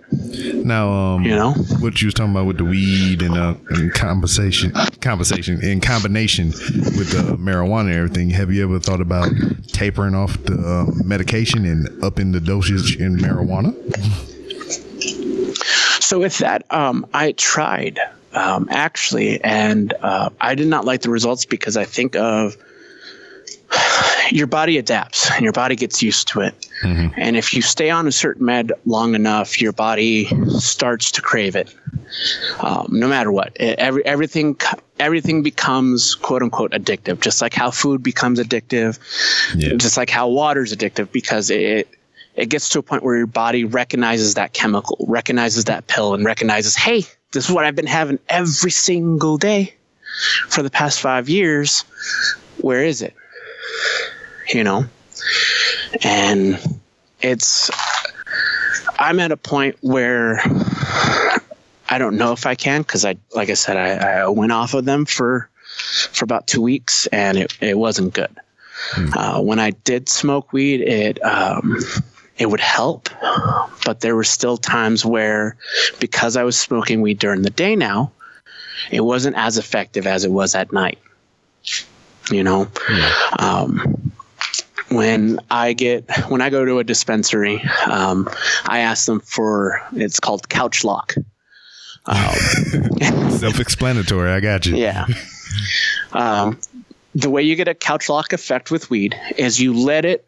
Now, um, You know? what you was talking about with the weed and uh, and compensation, compensation in combination with the marijuana and everything. Have you ever thought about tapering off the uh, medication and upping the dosage in marijuana? So with that, um, I tried um, actually, and uh, I did not like the results because I think of *sighs* your body adapts and your body gets used to it. And if you stay on a certain med long enough, your body starts to crave it. Um, no matter what, every, everything everything becomes quote unquote addictive. Just like how food becomes addictive, Yeah. just like how water's addictive because it it gets to a point where your body recognizes that chemical, recognizes that pill, and recognizes, hey, this is what I've been having every single day for the past five years. Where is it? You know? And it's, I'm at a point where I don't know if I can because I, like I said, I, I went off of them for, for about two weeks and it, it wasn't good. Uh, when I did smoke weed, it um, it would help, but there were still times where, because I was smoking weed during the day now, it wasn't as effective as it was at night. You know, um, when I get when I go to a dispensary, um, I ask them for it's called couch lock. *laughs* *laughs* Self-explanatory. I got you. Yeah. *laughs* um, the way you get a couch lock effect with weed is you let it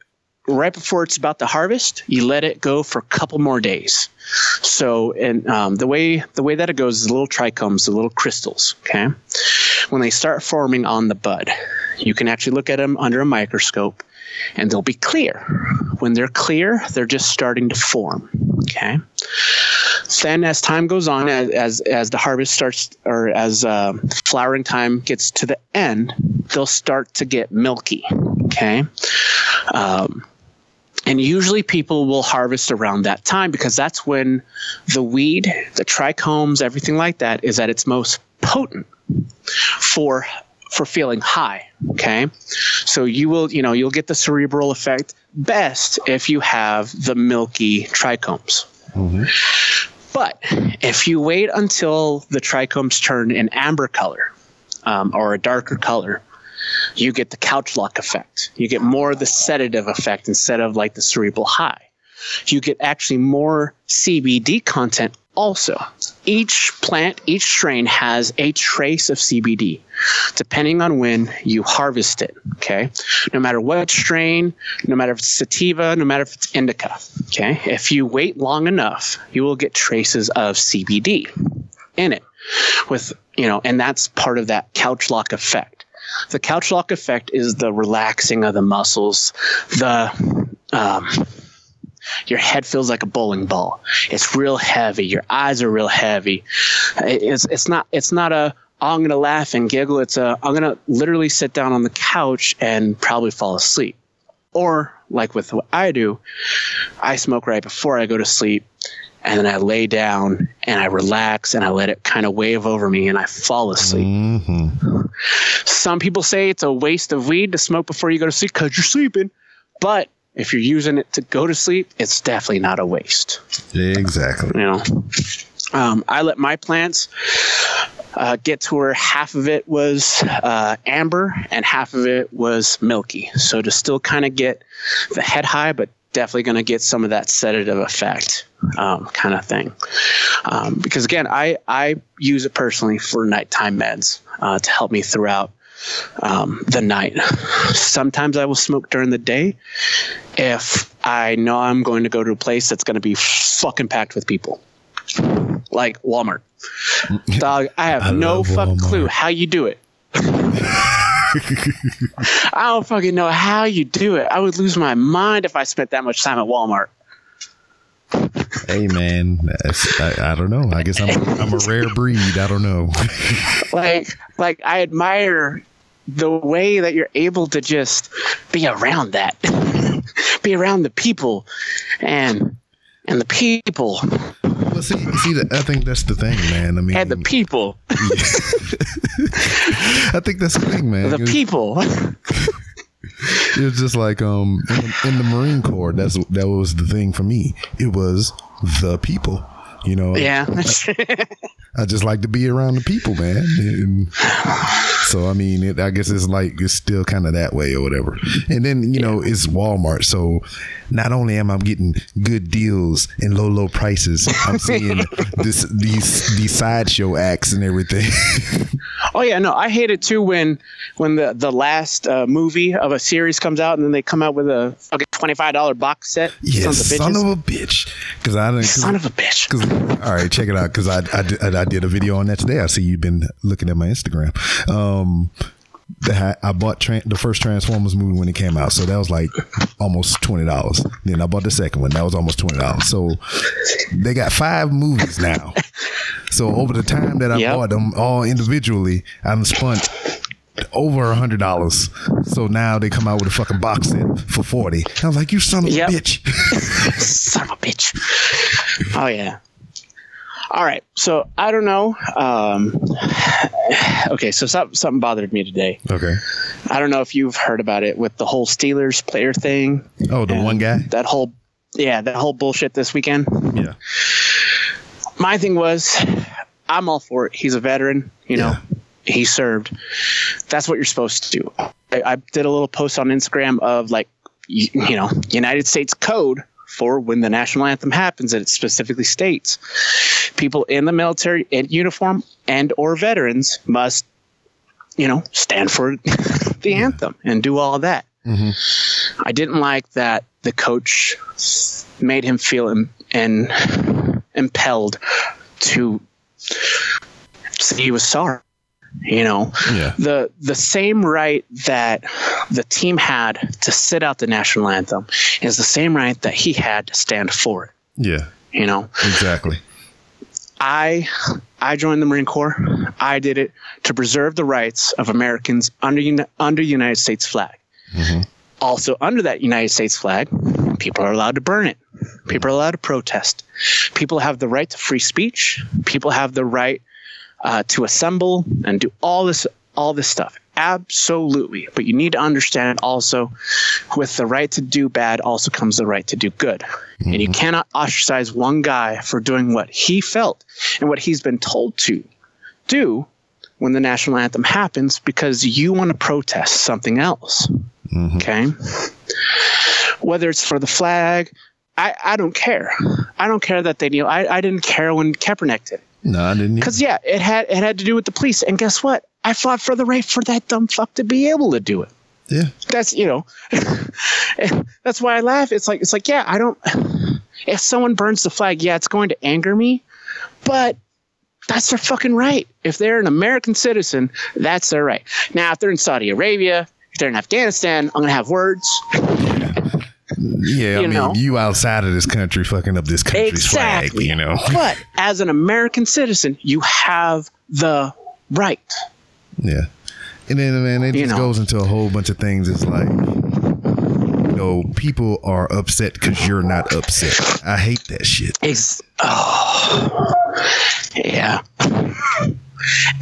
right before it's about to harvest. You let it go for a couple more days. So, and um, the way the way that it goes is little trichomes, the little crystals. Okay, when they start forming on the bud, you can actually look at them under a microscope, and they'll be clear. When they're clear, they're just starting to form. Okay. Then, as time goes on, as as, as the harvest starts, or as uh, flowering time gets to the end, they'll start to get milky. Okay. Um, and usually people will harvest around that time because that's when the weed, the trichomes, everything like that is at its most potent for for feeling high. Okay. So you will, you know, you'll get the cerebral effect best if you have the milky trichomes. But if you wait until the trichomes turn an amber color um, or a darker color, you get the couch lock effect. You get more of the sedative effect instead of like the cerebral high. You get actually more CBD content also. Each plant, each strain has a trace of CBD depending on when you harvest it. Okay. No matter what strain, no matter if it's sativa, no matter if it's indica. Okay. If you wait long enough, you will get traces of CBD in it with, you know, and that's part of that couch lock effect. The couch lock effect is the relaxing of the muscles, the, um, your head feels like a bowling ball. It's real heavy. Your eyes are real heavy. It's it's not it's not a oh, I'm gonna laugh and giggle. It's a I'm gonna literally sit down on the couch and probably fall asleep. Or like with what I do, I smoke right before I go to sleep, and then I lay down and I relax and I let it kind of wave over me and I fall asleep. Mm-hmm. Some people say it's a waste of weed to smoke before you go to sleep because you're sleeping, but if you're using it to go to sleep, it's definitely not a waste. Exactly. You know, um, I let my plants uh, get to where half of it was uh, amber and half of it was milky. So to still kind of get the head high, but definitely going to get some of that sedative effect um, kind of thing. Um, because again, I, I use it personally for nighttime meds uh, to help me throughout um, the night. Sometimes I will smoke during the day if I know I'm going to go to a place that's going to be fucking packed with people, like Walmart. *laughs* Dog, I have I no fucking Walmart. clue how you do it. *laughs* I don't fucking know how you do it. I would lose my mind if I spent that much time at Walmart. Hey man, I, I don't know. I guess I'm a, I'm a rare breed. I don't know. *laughs* like like I admire the way that you're able to just be around that. *laughs* be around the people and and the people well, see, see, the, I think that's the thing, man. I mean, and the people *laughs* I think that's the thing, man. the was- people *laughs* It was just like um in the, in the Marine Corps. That's that was the thing for me. It was the people. You know. yeah I *laughs* just like to be around the people, man. And so I mean, it, I guess it's like it's still kind of that way or whatever. And then you know it's Walmart, so not only am I getting good deals and low low prices, I'm *laughs* seeing this these these sideshow acts and everything. *laughs* oh yeah no I hate it too when when the the last uh, movie of a series comes out and then they come out with a fucking $25 box set yes, Sons of son of a bitch. Because I didn't. son of a bitch all right, check it out. Because I, I, did- I did a video on that today. I see you've been looking at my Instagram. Um, I bought tran the first Transformers movie when it came out, so that was like almost twenty dollars. Then I bought the second one, that was almost twenty dollars. So they got five movies now. So over the time that I Yep. bought them all individually, I done spent over a hundred dollars. So now they come out with a fucking box set for forty. I was like, you son of Yep. a bitch. *laughs* son of a bitch. Oh yeah. All right. So I don't know. Um, *sighs* okay. So something, something bothered me today. okay. I don't know if you've heard about it with the whole Steelers player thing. Oh, the one guy. That whole, yeah, that whole bullshit this weekend. Yeah. My thing was, I'm all for it. He's a veteran. You know, he served. That's what you're supposed to do. I, I did a little post on Instagram of like, you, you know, United States code for when the national anthem happens, and it specifically states people in the military in uniform and or veterans must, you know, stand for *laughs* the anthem and do all of that. Mm-hmm. I didn't like that the coach made him feel im- and impelled to say he was sorry. You know, Yeah. the the same right that the team had to sit out the national anthem is the same right that he had to stand for it. Yeah. You know, Exactly. I I joined the Marine Corps. I did it to preserve the rights of Americans under under United States flag. Mm-hmm. Also, under that United States flag, people are allowed to burn it. People are allowed to protest. People have the right to free speech. People have the right uh, to assemble and do all this all this stuff. Absolutely. But you need to understand also with the right to do bad also comes the right to do good. And you cannot ostracize one guy for doing what he felt and what he's been told to do when the national anthem happens because you want to protest something else. Okay? Whether it's for the flag, I, I don't care. I don't care that they kneel. I, I didn't care when Kaepernick did. No, I didn't. Because yeah, it had it had to do with the police. And guess what? I fought for the right for that dumb fuck to be able to do it. Yeah. That's you know, *laughs* that's why I laugh. It's like it's like yeah, I don't. *sighs* If someone burns the flag, yeah, it's going to anger me, but that's their fucking right. If they're an American citizen, that's their right. Now, if they're in Saudi Arabia, if they're in Afghanistan, I'm gonna have words. Yeah, *laughs* I You mean, know? you outside of this country fucking up this country's Exactly. flag, you know. *laughs* But as an American citizen, you have the right. Yeah. And then, man, it You just know. goes into a whole bunch of things. It's like, you know, people are upset because you're not upset. I hate that shit. It's, oh, yeah.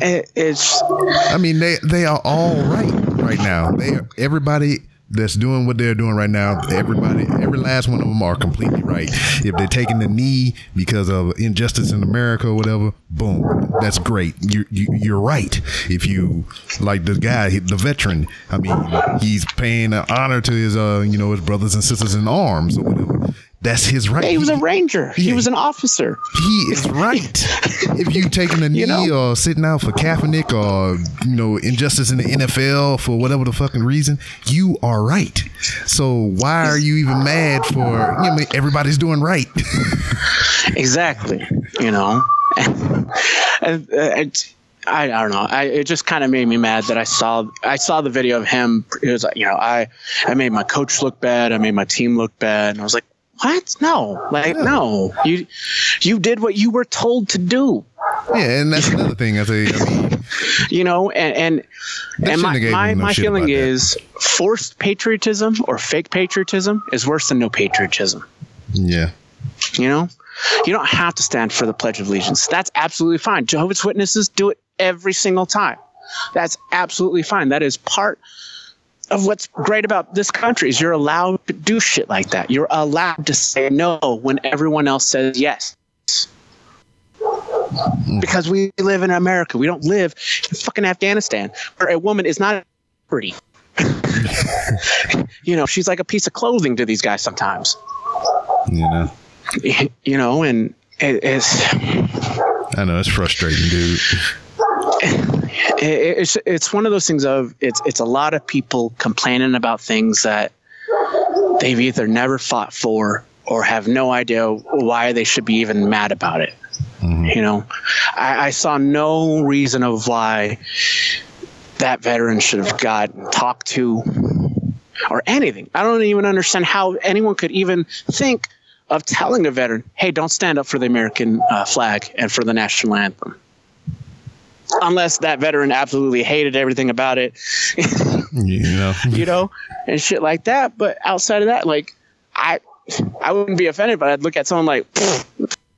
It, it's I mean, they they are all right right now. They are, everybody that's doing what they're doing right now. Everybody, every last one of them are completely right. If they're taking the knee because of injustice in America or whatever, boom, that's great. You, you you're right. If you like the guy, the veteran, I mean, he's paying an honor to his uh you know his brothers and sisters in arms or whatever. That's his right. he was a ranger. He was an officer. He is *laughs* right. if you taking a *laughs* knee You know? or sitting out for Kaepernick or you know injustice in the NFL for whatever the fucking reason, you are right. So why are you even mad for? You know, everybody's doing right. *laughs* Exactly. You know, and, and, uh, it's- I, I don't know. I, it just kind of made me mad that I saw I saw the video of him. It was like, you know, I I made my coach look bad. I made my team look bad. And I was like, what? No, like no. You you did what you were told to do. yeah, and that's another thing. I say, mean, *laughs* You know, and and and my my, no my feeling is that. is forced patriotism or fake patriotism is worse than no patriotism. yeah, You know, you don't have to stand for the Pledge of Allegiance. That's absolutely fine. Jehovah's Witnesses do it every single time. That's absolutely fine. That is part of what's great about this country is you're allowed to do shit like that. You're allowed to say no when everyone else says yes. Because we live in America. We don't live in fucking Afghanistan where a woman is not pretty. *laughs* you know, she's like a piece of clothing to these guys sometimes. you know, *laughs* You know, and it, it's I know it's frustrating, dude. *laughs* it, it's it's one of those things of it's it's a lot of people complaining about things that they've either never fought for or have no idea why they should be even mad about it. You know, I, I saw no reason of why that veteran should have got talked to or anything. I don't even understand how anyone could even think of telling a veteran, "Hey, don't stand up for the American uh, flag and for the national anthem." Unless that veteran absolutely hated everything about it, You *laughs* know, you know, and shit like that. But outside of that, like, I, I wouldn't be offended, but I'd look at someone like, "What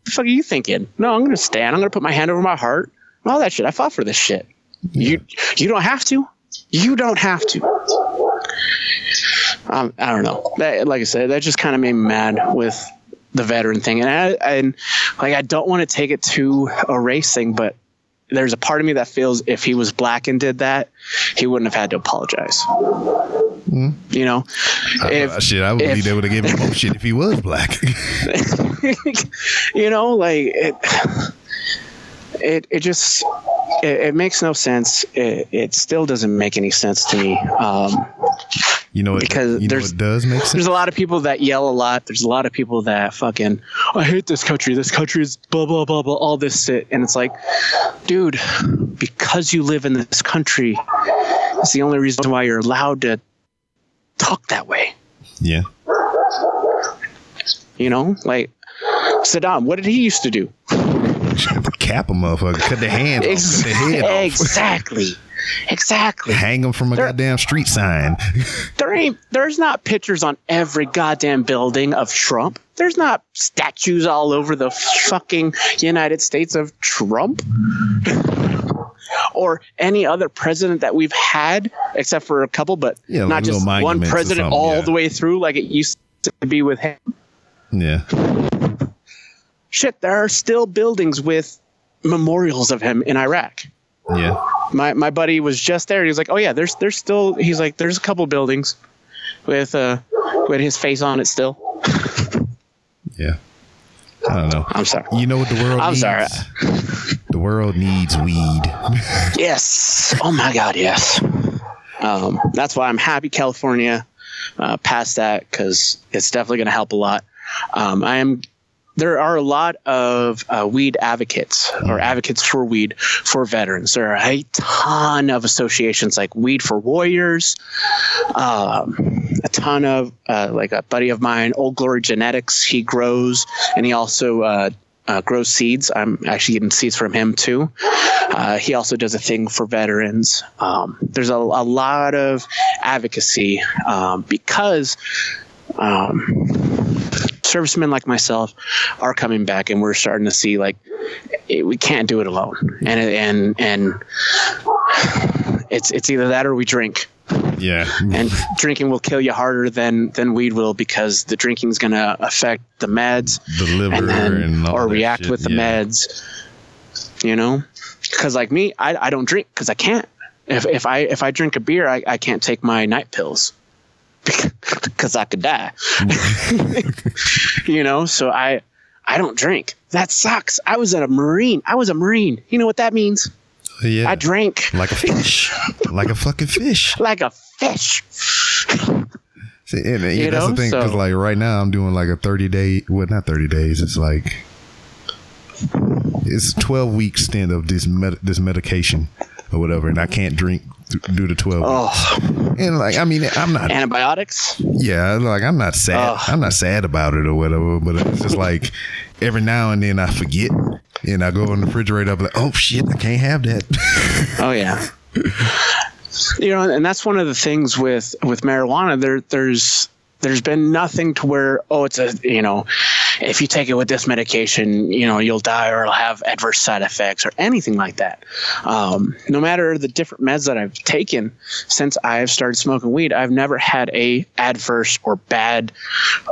the fuck are you thinking?" No, I'm gonna stand. I'm gonna put my hand over my heart. All that shit. I fought for this shit. You, you don't have to. You don't have to. Um, I don't know. That, like I said, that just kind of made me mad with the veteran thing, and I, and like I don't want to take it to a race thing, but there's a part of me that feels if he was black and did that, he wouldn't have had to apologize. You know, if Uh, shit, I would be if- able to give him more *laughs* shit if he was black. *laughs* you know, like it, it, it just, it, it makes no sense. It, it still doesn't make any sense to me. Um, You know, it, Because you know there's- it does make sense. *laughs* there's a lot of people that yell a lot. There's a lot of people that fucking, I hate this country. This country is blah, blah, blah, blah, all this shit. And it's like, dude, because you live in this country, it's the only reason why you're allowed to talk that way. Yeah, You know, like Saddam, what did he used to do? *laughs* cap a motherfucker, cut the hand, off, Ex- cut the head off, exactly. Exactly. hang them from a There- goddamn street sign. *laughs* There ain't there's not pictures on every goddamn building of Trump. There's not statues all over the fucking United States of Trump. or any other president that we've had, except for a couple, but Yeah, not just one president all yeah. the way through like it used to be with him. Yeah. Shit, there are still buildings with memorials of him in Iraq. Yeah. My my buddy was just there. He was like, "Oh yeah, there's there's still." He's like, "There's a couple buildings with uh with his face on it still." *laughs* Yeah. I don't know. I'm sorry. You know what the world needs? I'm needs? sorry. The world needs weed. *laughs* Yes. Oh my God. Yes. Um, that's why I'm happy California uh, passed that because it's definitely going to help a lot. Um, I am. There are a lot of uh, weed advocates or advocates for weed for veterans. There are a ton of associations like Weed for Warriors, um, a ton of uh, like a buddy of mine, Old Glory Genetics. He grows and he also uh, uh, grows seeds. I'm actually getting seeds from him too. Uh, he also does a thing for veterans. Um, there's a, a lot of advocacy um, because um, servicemen like myself are coming back, and we're starting to see like it, we can't do it alone, and and and it's it's either that or we drink. Yeah. and drinking will kill you harder than than weed will because the drinking's going to affect the meds The liver and and, then all or react shit, with the yeah. meds you know? Because like me I, I don't drink because i can't. If, if i if i drink a beer i, I can't take my night pills *laughs* because i could die *laughs* you know so i i don't drink that sucks i was a marine i was a marine you know what that means uh, Yeah. i drank like a fish. like a fucking fish. *laughs* like a fish See, and, uh, yeah, You that's know, the thing, because so- like right now I'm doing like a 30 day, well, not 30 days. It's like it's a 12 week stint of this med- this medication or whatever, and I can't drink th- due to 12 oh And like, I mean, I'm not, antibiotics yeah, like I'm not sad. Ugh. I'm not sad about it or whatever, but it's just like every now and then I forget. And I go in the refrigerator, I'm like, oh shit, I can't have that. *laughs* Oh yeah. you know, and that's one of the things with with marijuana. There, there's there's been nothing to where oh, it's a you know, if you take it with this medication, you know, you'll die or it'll have adverse side effects or anything like that. Um, no matter the different meds that I've taken since I've started smoking weed, I've never had a adverse or bad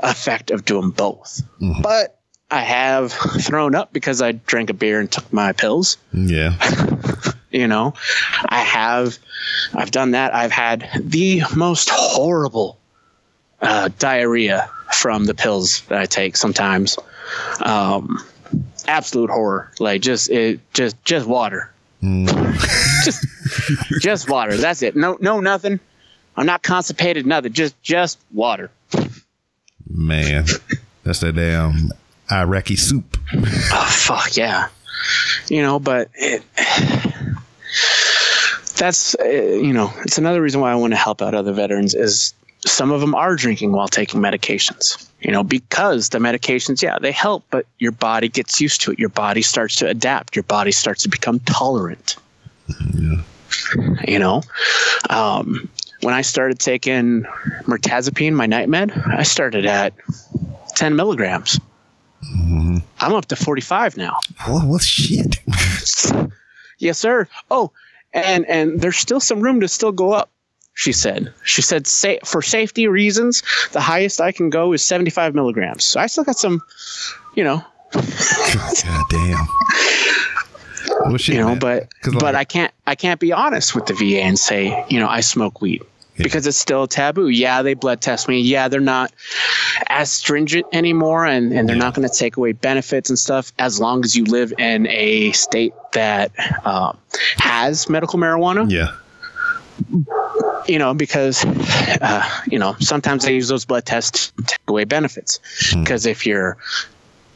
effect of doing both. But I have thrown up because I drank a beer and took my pills yeah. *laughs* you know i have i've done that i've had the most horrible uh, diarrhea from the pills that i take sometimes. Um, absolute horror. Like just it just just water. *laughs* Just just water. That's it. No no nothing. I'm not constipated nothing. Just just water. Man, that's that damn Iraqi soup. Oh fuck yeah, you know. But it, *sighs* that's uh, you know, it's another reason why I want to help out other veterans is some of them are drinking while taking medications. You know, because the medications, yeah, they help, but your body gets used to it. Your body starts to adapt. Your body starts to become tolerant. yeah. You know, um, when I started taking mirtazapine, my night med, I started at 10 milligrams. I'm up to 45 now. What, what shit? *laughs* Yes, sir. Oh, and and there's still some room to still go up. She said. She said, say, for safety reasons, the highest I can go is 75 milligrams. So I still got some, you know, *laughs* God damn. Well, shit, you know, man. but but like- I can't I can't be honest with the VA and say, you know, I smoke weed. Because it's still taboo. Yeah, they blood test me. Yeah, they're not as stringent anymore and, and they're not going to take away benefits and stuff as long as you live in a state that um, has medical marijuana. Yeah. You know, because, uh, you know, sometimes they use those blood tests to take away benefits. Because if you're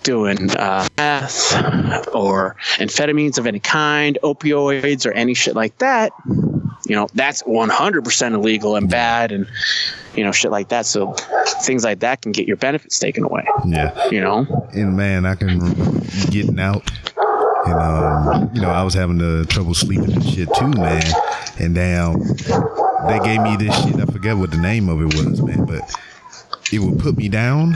doing uh, meth or amphetamines of any kind, opioids or any shit like that, you know, that's 100% illegal and bad and, you know, shit like that. So things like that can get your benefits taken away, Yeah. you know? And man, I can getting out. And um, you know, I was having the trouble sleeping and shit too, man. And damn, they gave me this shit. I forget what the name of it was, man, but it would put me down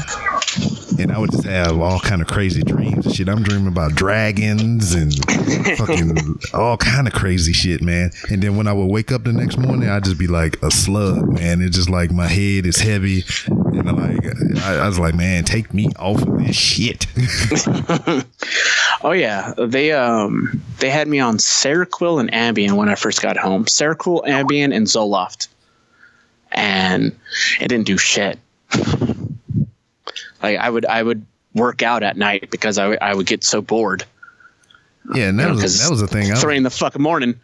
and I would just have all kind of crazy dreams and shit. I'm dreaming about dragons and *laughs* fucking all kind of crazy shit, man. And then when I would wake up the next morning, I'd just be like a slug, man. It's just like my head is heavy, and I'm like I, I was like, man, take me off of this shit. *laughs* Oh yeah, they um they had me on Seroquel and Ambien when I first got home. Seroquel, Ambien, and Zoloft, and it didn't do shit. Like I would I would work out at night because I would- I would get so bored. yeah, and that was 'cause that was the thing. I, Three in the fucking morning,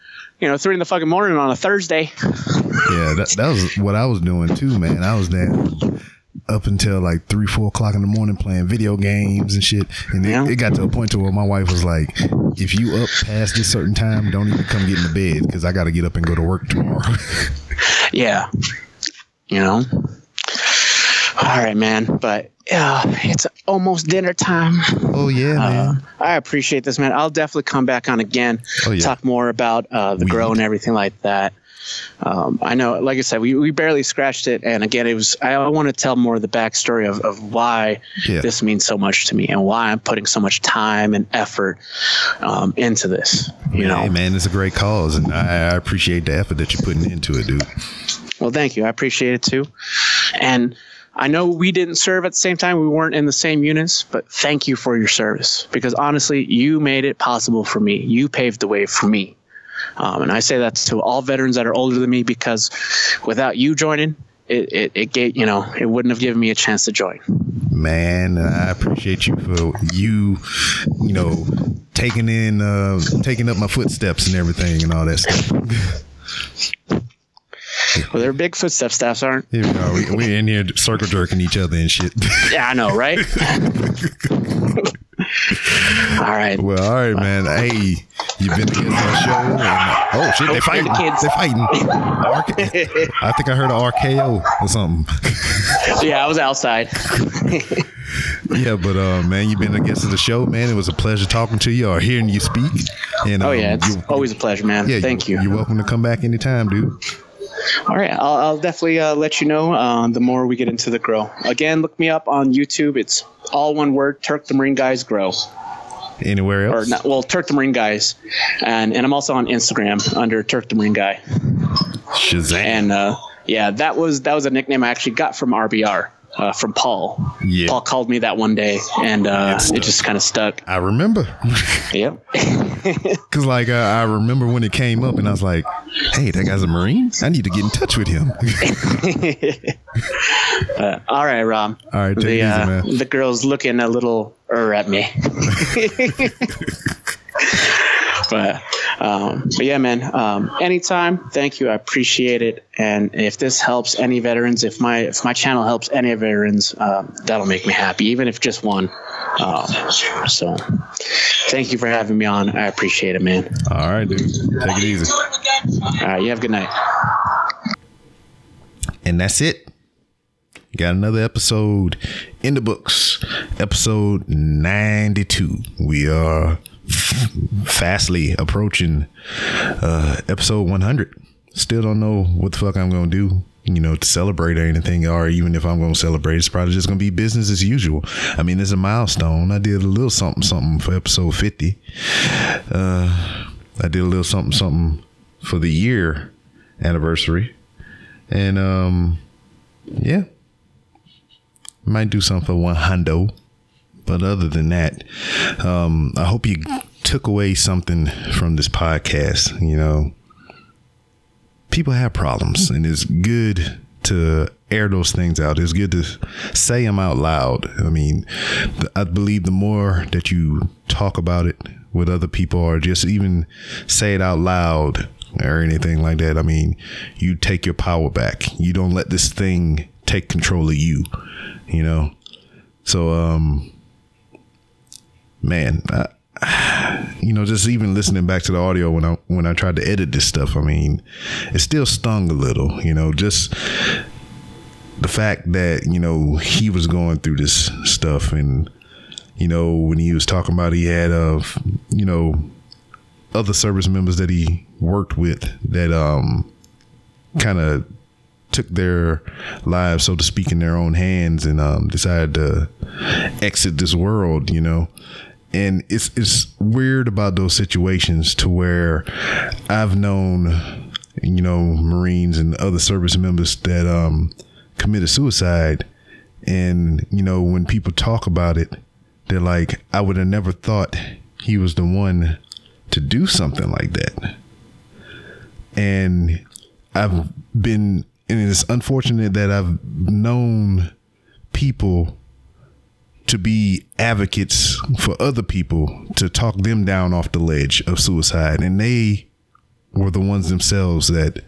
you know, three in the fucking morning on a Thursday. Yeah, that, that was what I was doing too, man. I was down up until like three, four o'clock in the morning playing video games and shit. And it, Yeah. it got to a point to where my wife was like, "If you up past this certain time, don't even come get in the bed because I got to get up and go to work tomorrow." *laughs* Yeah, you know. All right, man, but uh, it's almost dinner time. oh yeah, Uh, man. I appreciate this, man. I'll definitely come back on again, Oh, yeah. talk more about uh, the Weed. grow and everything like that. Um, I know, like I said, we, we barely scratched it, and again, it was. I want to tell more of the backstory of, of why Yeah. this means so much to me and why I'm putting so much time and effort um, into this. You know, man, it's a great cause, and I, I appreciate the effort that you're putting into it, dude. Well, thank you. I appreciate it too. And I know we didn't serve at the same time. We weren't in the same units, but thank you for your service because honestly, you made it possible for me. You paved the way for me. Um, and I say that to all veterans that are older than me because without you joining, it, it, it gave, you know, it wouldn't have given me a chance to join. man i appreciate you for you you know taking in uh taking up my footsteps and everything and all that stuff *laughs* Well, they're big footstep staffs, aren't? Here we are. We, we're in here circle jerking each other and shit. *laughs* Yeah, I know, right? *laughs* all right. well, all right, man. Hey, you've been to the show. And, oh shit, they fighting. kids. They're fighting. RK *laughs* I think I heard an RKO or something. Yeah, I was outside. yeah, but uh, man, you've been a guest of the show, man. It was a pleasure talking to you or hearing you speak. And Oh um, yeah, it's you- always a pleasure, man. yeah, Thank you. You're welcome to come back anytime, dude. All right, I'll, I'll definitely uh, let you know uh, the more we get into the grow. Again, look me up on YouTube. It's all one word: Turk the Marine Guys Grow, Anywhere else? or not? Well, Turk the Marine Guys, and and I'm also on Instagram under Turk the Marine Guy. Shazam. And uh, yeah, that was that was a nickname I actually got from RBR. Uh, from Paul. Yeah. Paul called me that one day, and uh, It just kind of stuck. I remember. *laughs* Yep. *laughs* Cause like uh, I remember when it came up, and I was like, "Hey, that guy's a Marine. I need to get in touch with him." *laughs* All right, Rob. All right, take the easy, uh, man. the girl's looking a little er at me. But um, but yeah, man. Um, anytime. Thank you. I appreciate it. And if this helps any veterans, if my if my channel helps any veterans, um, that'll make me happy, even if just one. Um, so thank you for having me on. I appreciate it, man. All right, dude. Take it easy. All right, you have a good night. And that's it. Got another episode in the books. Episode 92. We are fastly approaching uh, episode 100. Still don't know what the fuck I'm to do, you know, to celebrate or anything, or even if I'm to celebrate, it's probably just to be business as usual. I mean, it's a milestone. I did a little something, something for episode 50. Uh, I did a little something, something for the year anniversary. And, um, yeah, might do something for one hundo. But other than that, um, I hope you took away something from this podcast. You know, people have problems, and it's good to air those things out. It's good to say them out loud. I mean, I believe the more that you talk about it with other people, or just even say it out loud or anything like that, I mean, you take your power back. You don't let this thing take control of you. You know, so um, man. *sighs* You know, just even listening back to the audio when I when I tried to edit this stuff, I mean, it still stung a little, you know, just the fact that, you know, he was going through this stuff and you know, when he was talking about he had of, you know, other service members that he worked with that um kind of took their lives, so to speak, in their own hands and um, decided to exit this world, you know. And it's it's weird about those situations to where I've known, you know, Marines and other service members that um, committed suicide, and you know when people talk about it, they're like, I would have never thought he was the one to do something like that. And I've been, and it's unfortunate that I've known people to be advocates for other people to talk them down off the ledge of suicide. And they were the ones themselves that,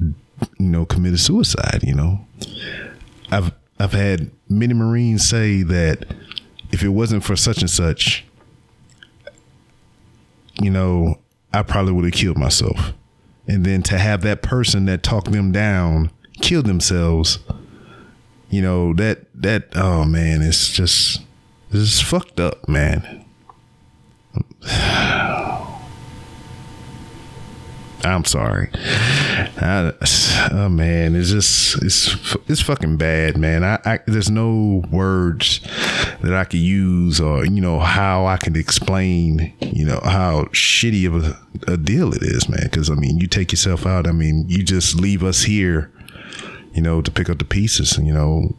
you know, committed suicide, you know. I've, I've had many Marines say that if it wasn't for such and such, you know, I probably would have killed myself. And then to have that person that talked them down kill themselves, you know, that that oh man, it's just it's fucked up, man. *sighs* I'm sorry. I, oh man, it's just it's it's fucking bad, man. I, I there's no words that I could use or you know how I can explain you know how shitty of a, a deal it is, man. Because I mean, you take yourself out. I mean, you just leave us here, you know, to pick up the pieces. You know,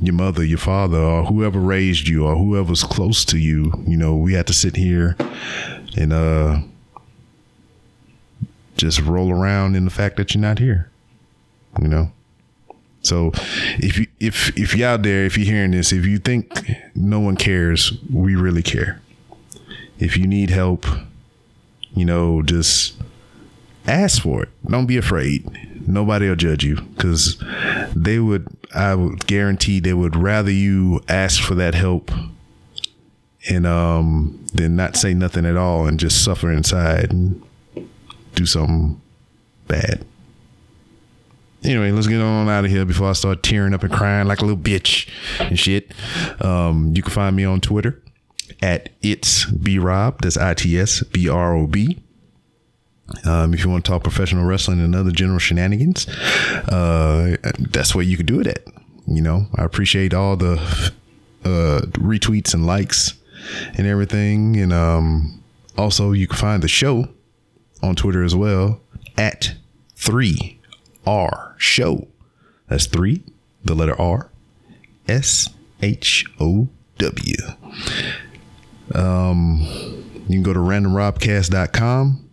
your mother, your father, or whoever raised you, or whoever's close to you. You know, we had to sit here and uh just roll around in the fact that you're not here. You know. So if you if if you're out there, if you're hearing this, if you think no one cares, we really care. If you need help, you know, just ask for it. Don't be afraid. Nobody will judge you because they would. I would guarantee they would rather you ask for that help and um than not say nothing at all and just suffer inside and do something bad. Anyway, let's get on out of here before I start tearing up and crying like a little bitch and shit. Um, you can find me on Twitter at it's b rob. That's I T S B R O B. Um, if you want to talk professional wrestling and other general shenanigans, uh, that's where you can do it at. You know, I appreciate all the uh, retweets and likes and everything. And um, also, you can find the show on Twitter as well at 3R Show. That's 3, the letter R, S H O W. Um, you can go to randomrobcast.com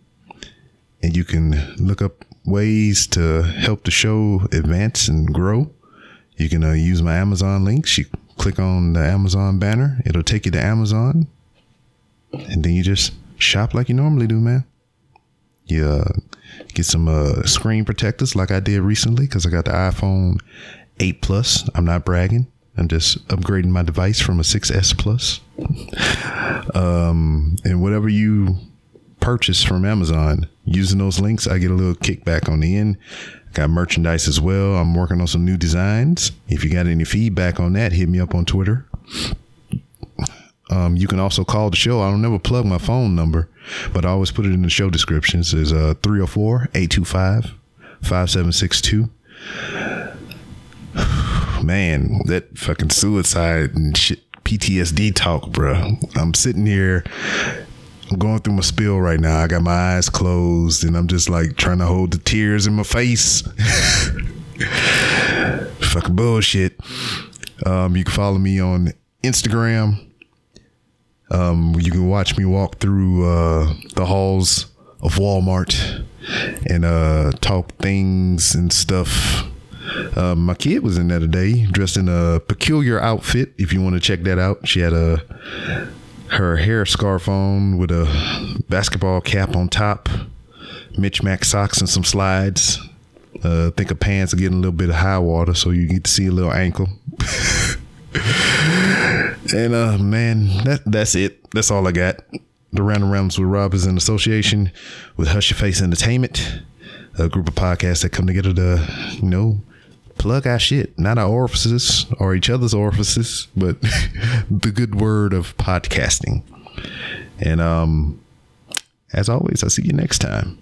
and you can look up ways to help the show advance and grow. You can uh, use my Amazon links. You click on the Amazon banner, it'll take you to Amazon, and then you just shop like you normally do, man. You uh, get some uh, screen protectors like I did recently because I got the iPhone 8 Plus. I'm not bragging. I'm just upgrading my device from a 6S Plus. *laughs* um, and whatever you purchase from Amazon, using those links, I get a little kickback on the end. Got merchandise as well. I'm working on some new designs. If you got any feedback on that, hit me up on Twitter. Um, you can also call the show. I don't never plug my phone number, but I always put it in the show descriptions. Is uh 304-825-5762. *sighs* Man, that fucking suicide and shit PTSD talk, bro. I'm sitting here I'm going through my spill right now. I got my eyes closed and I'm just like trying to hold the tears in my face. *laughs* Fucking bullshit. Um, you can follow me on Instagram. Um, you can watch me walk through uh, the halls of Walmart and uh, talk things and stuff. Uh, my kid was in there today, dressed in a peculiar outfit. If you want to check that out, she had a her hair scarf on with a basketball cap on top, Mitch Mac socks and some slides. Uh, I think her pants are getting a little bit of high water, so you get to see a little ankle. *laughs* and uh, man, that that's it. That's all I got. The Random Rounds with Rob is in association with Hush Your Face Entertainment, a group of podcasts that come together to, you know, plug our shit, not our orifices or each other's orifices, but *laughs* the good word of podcasting. And um, as always, I'll see you next time.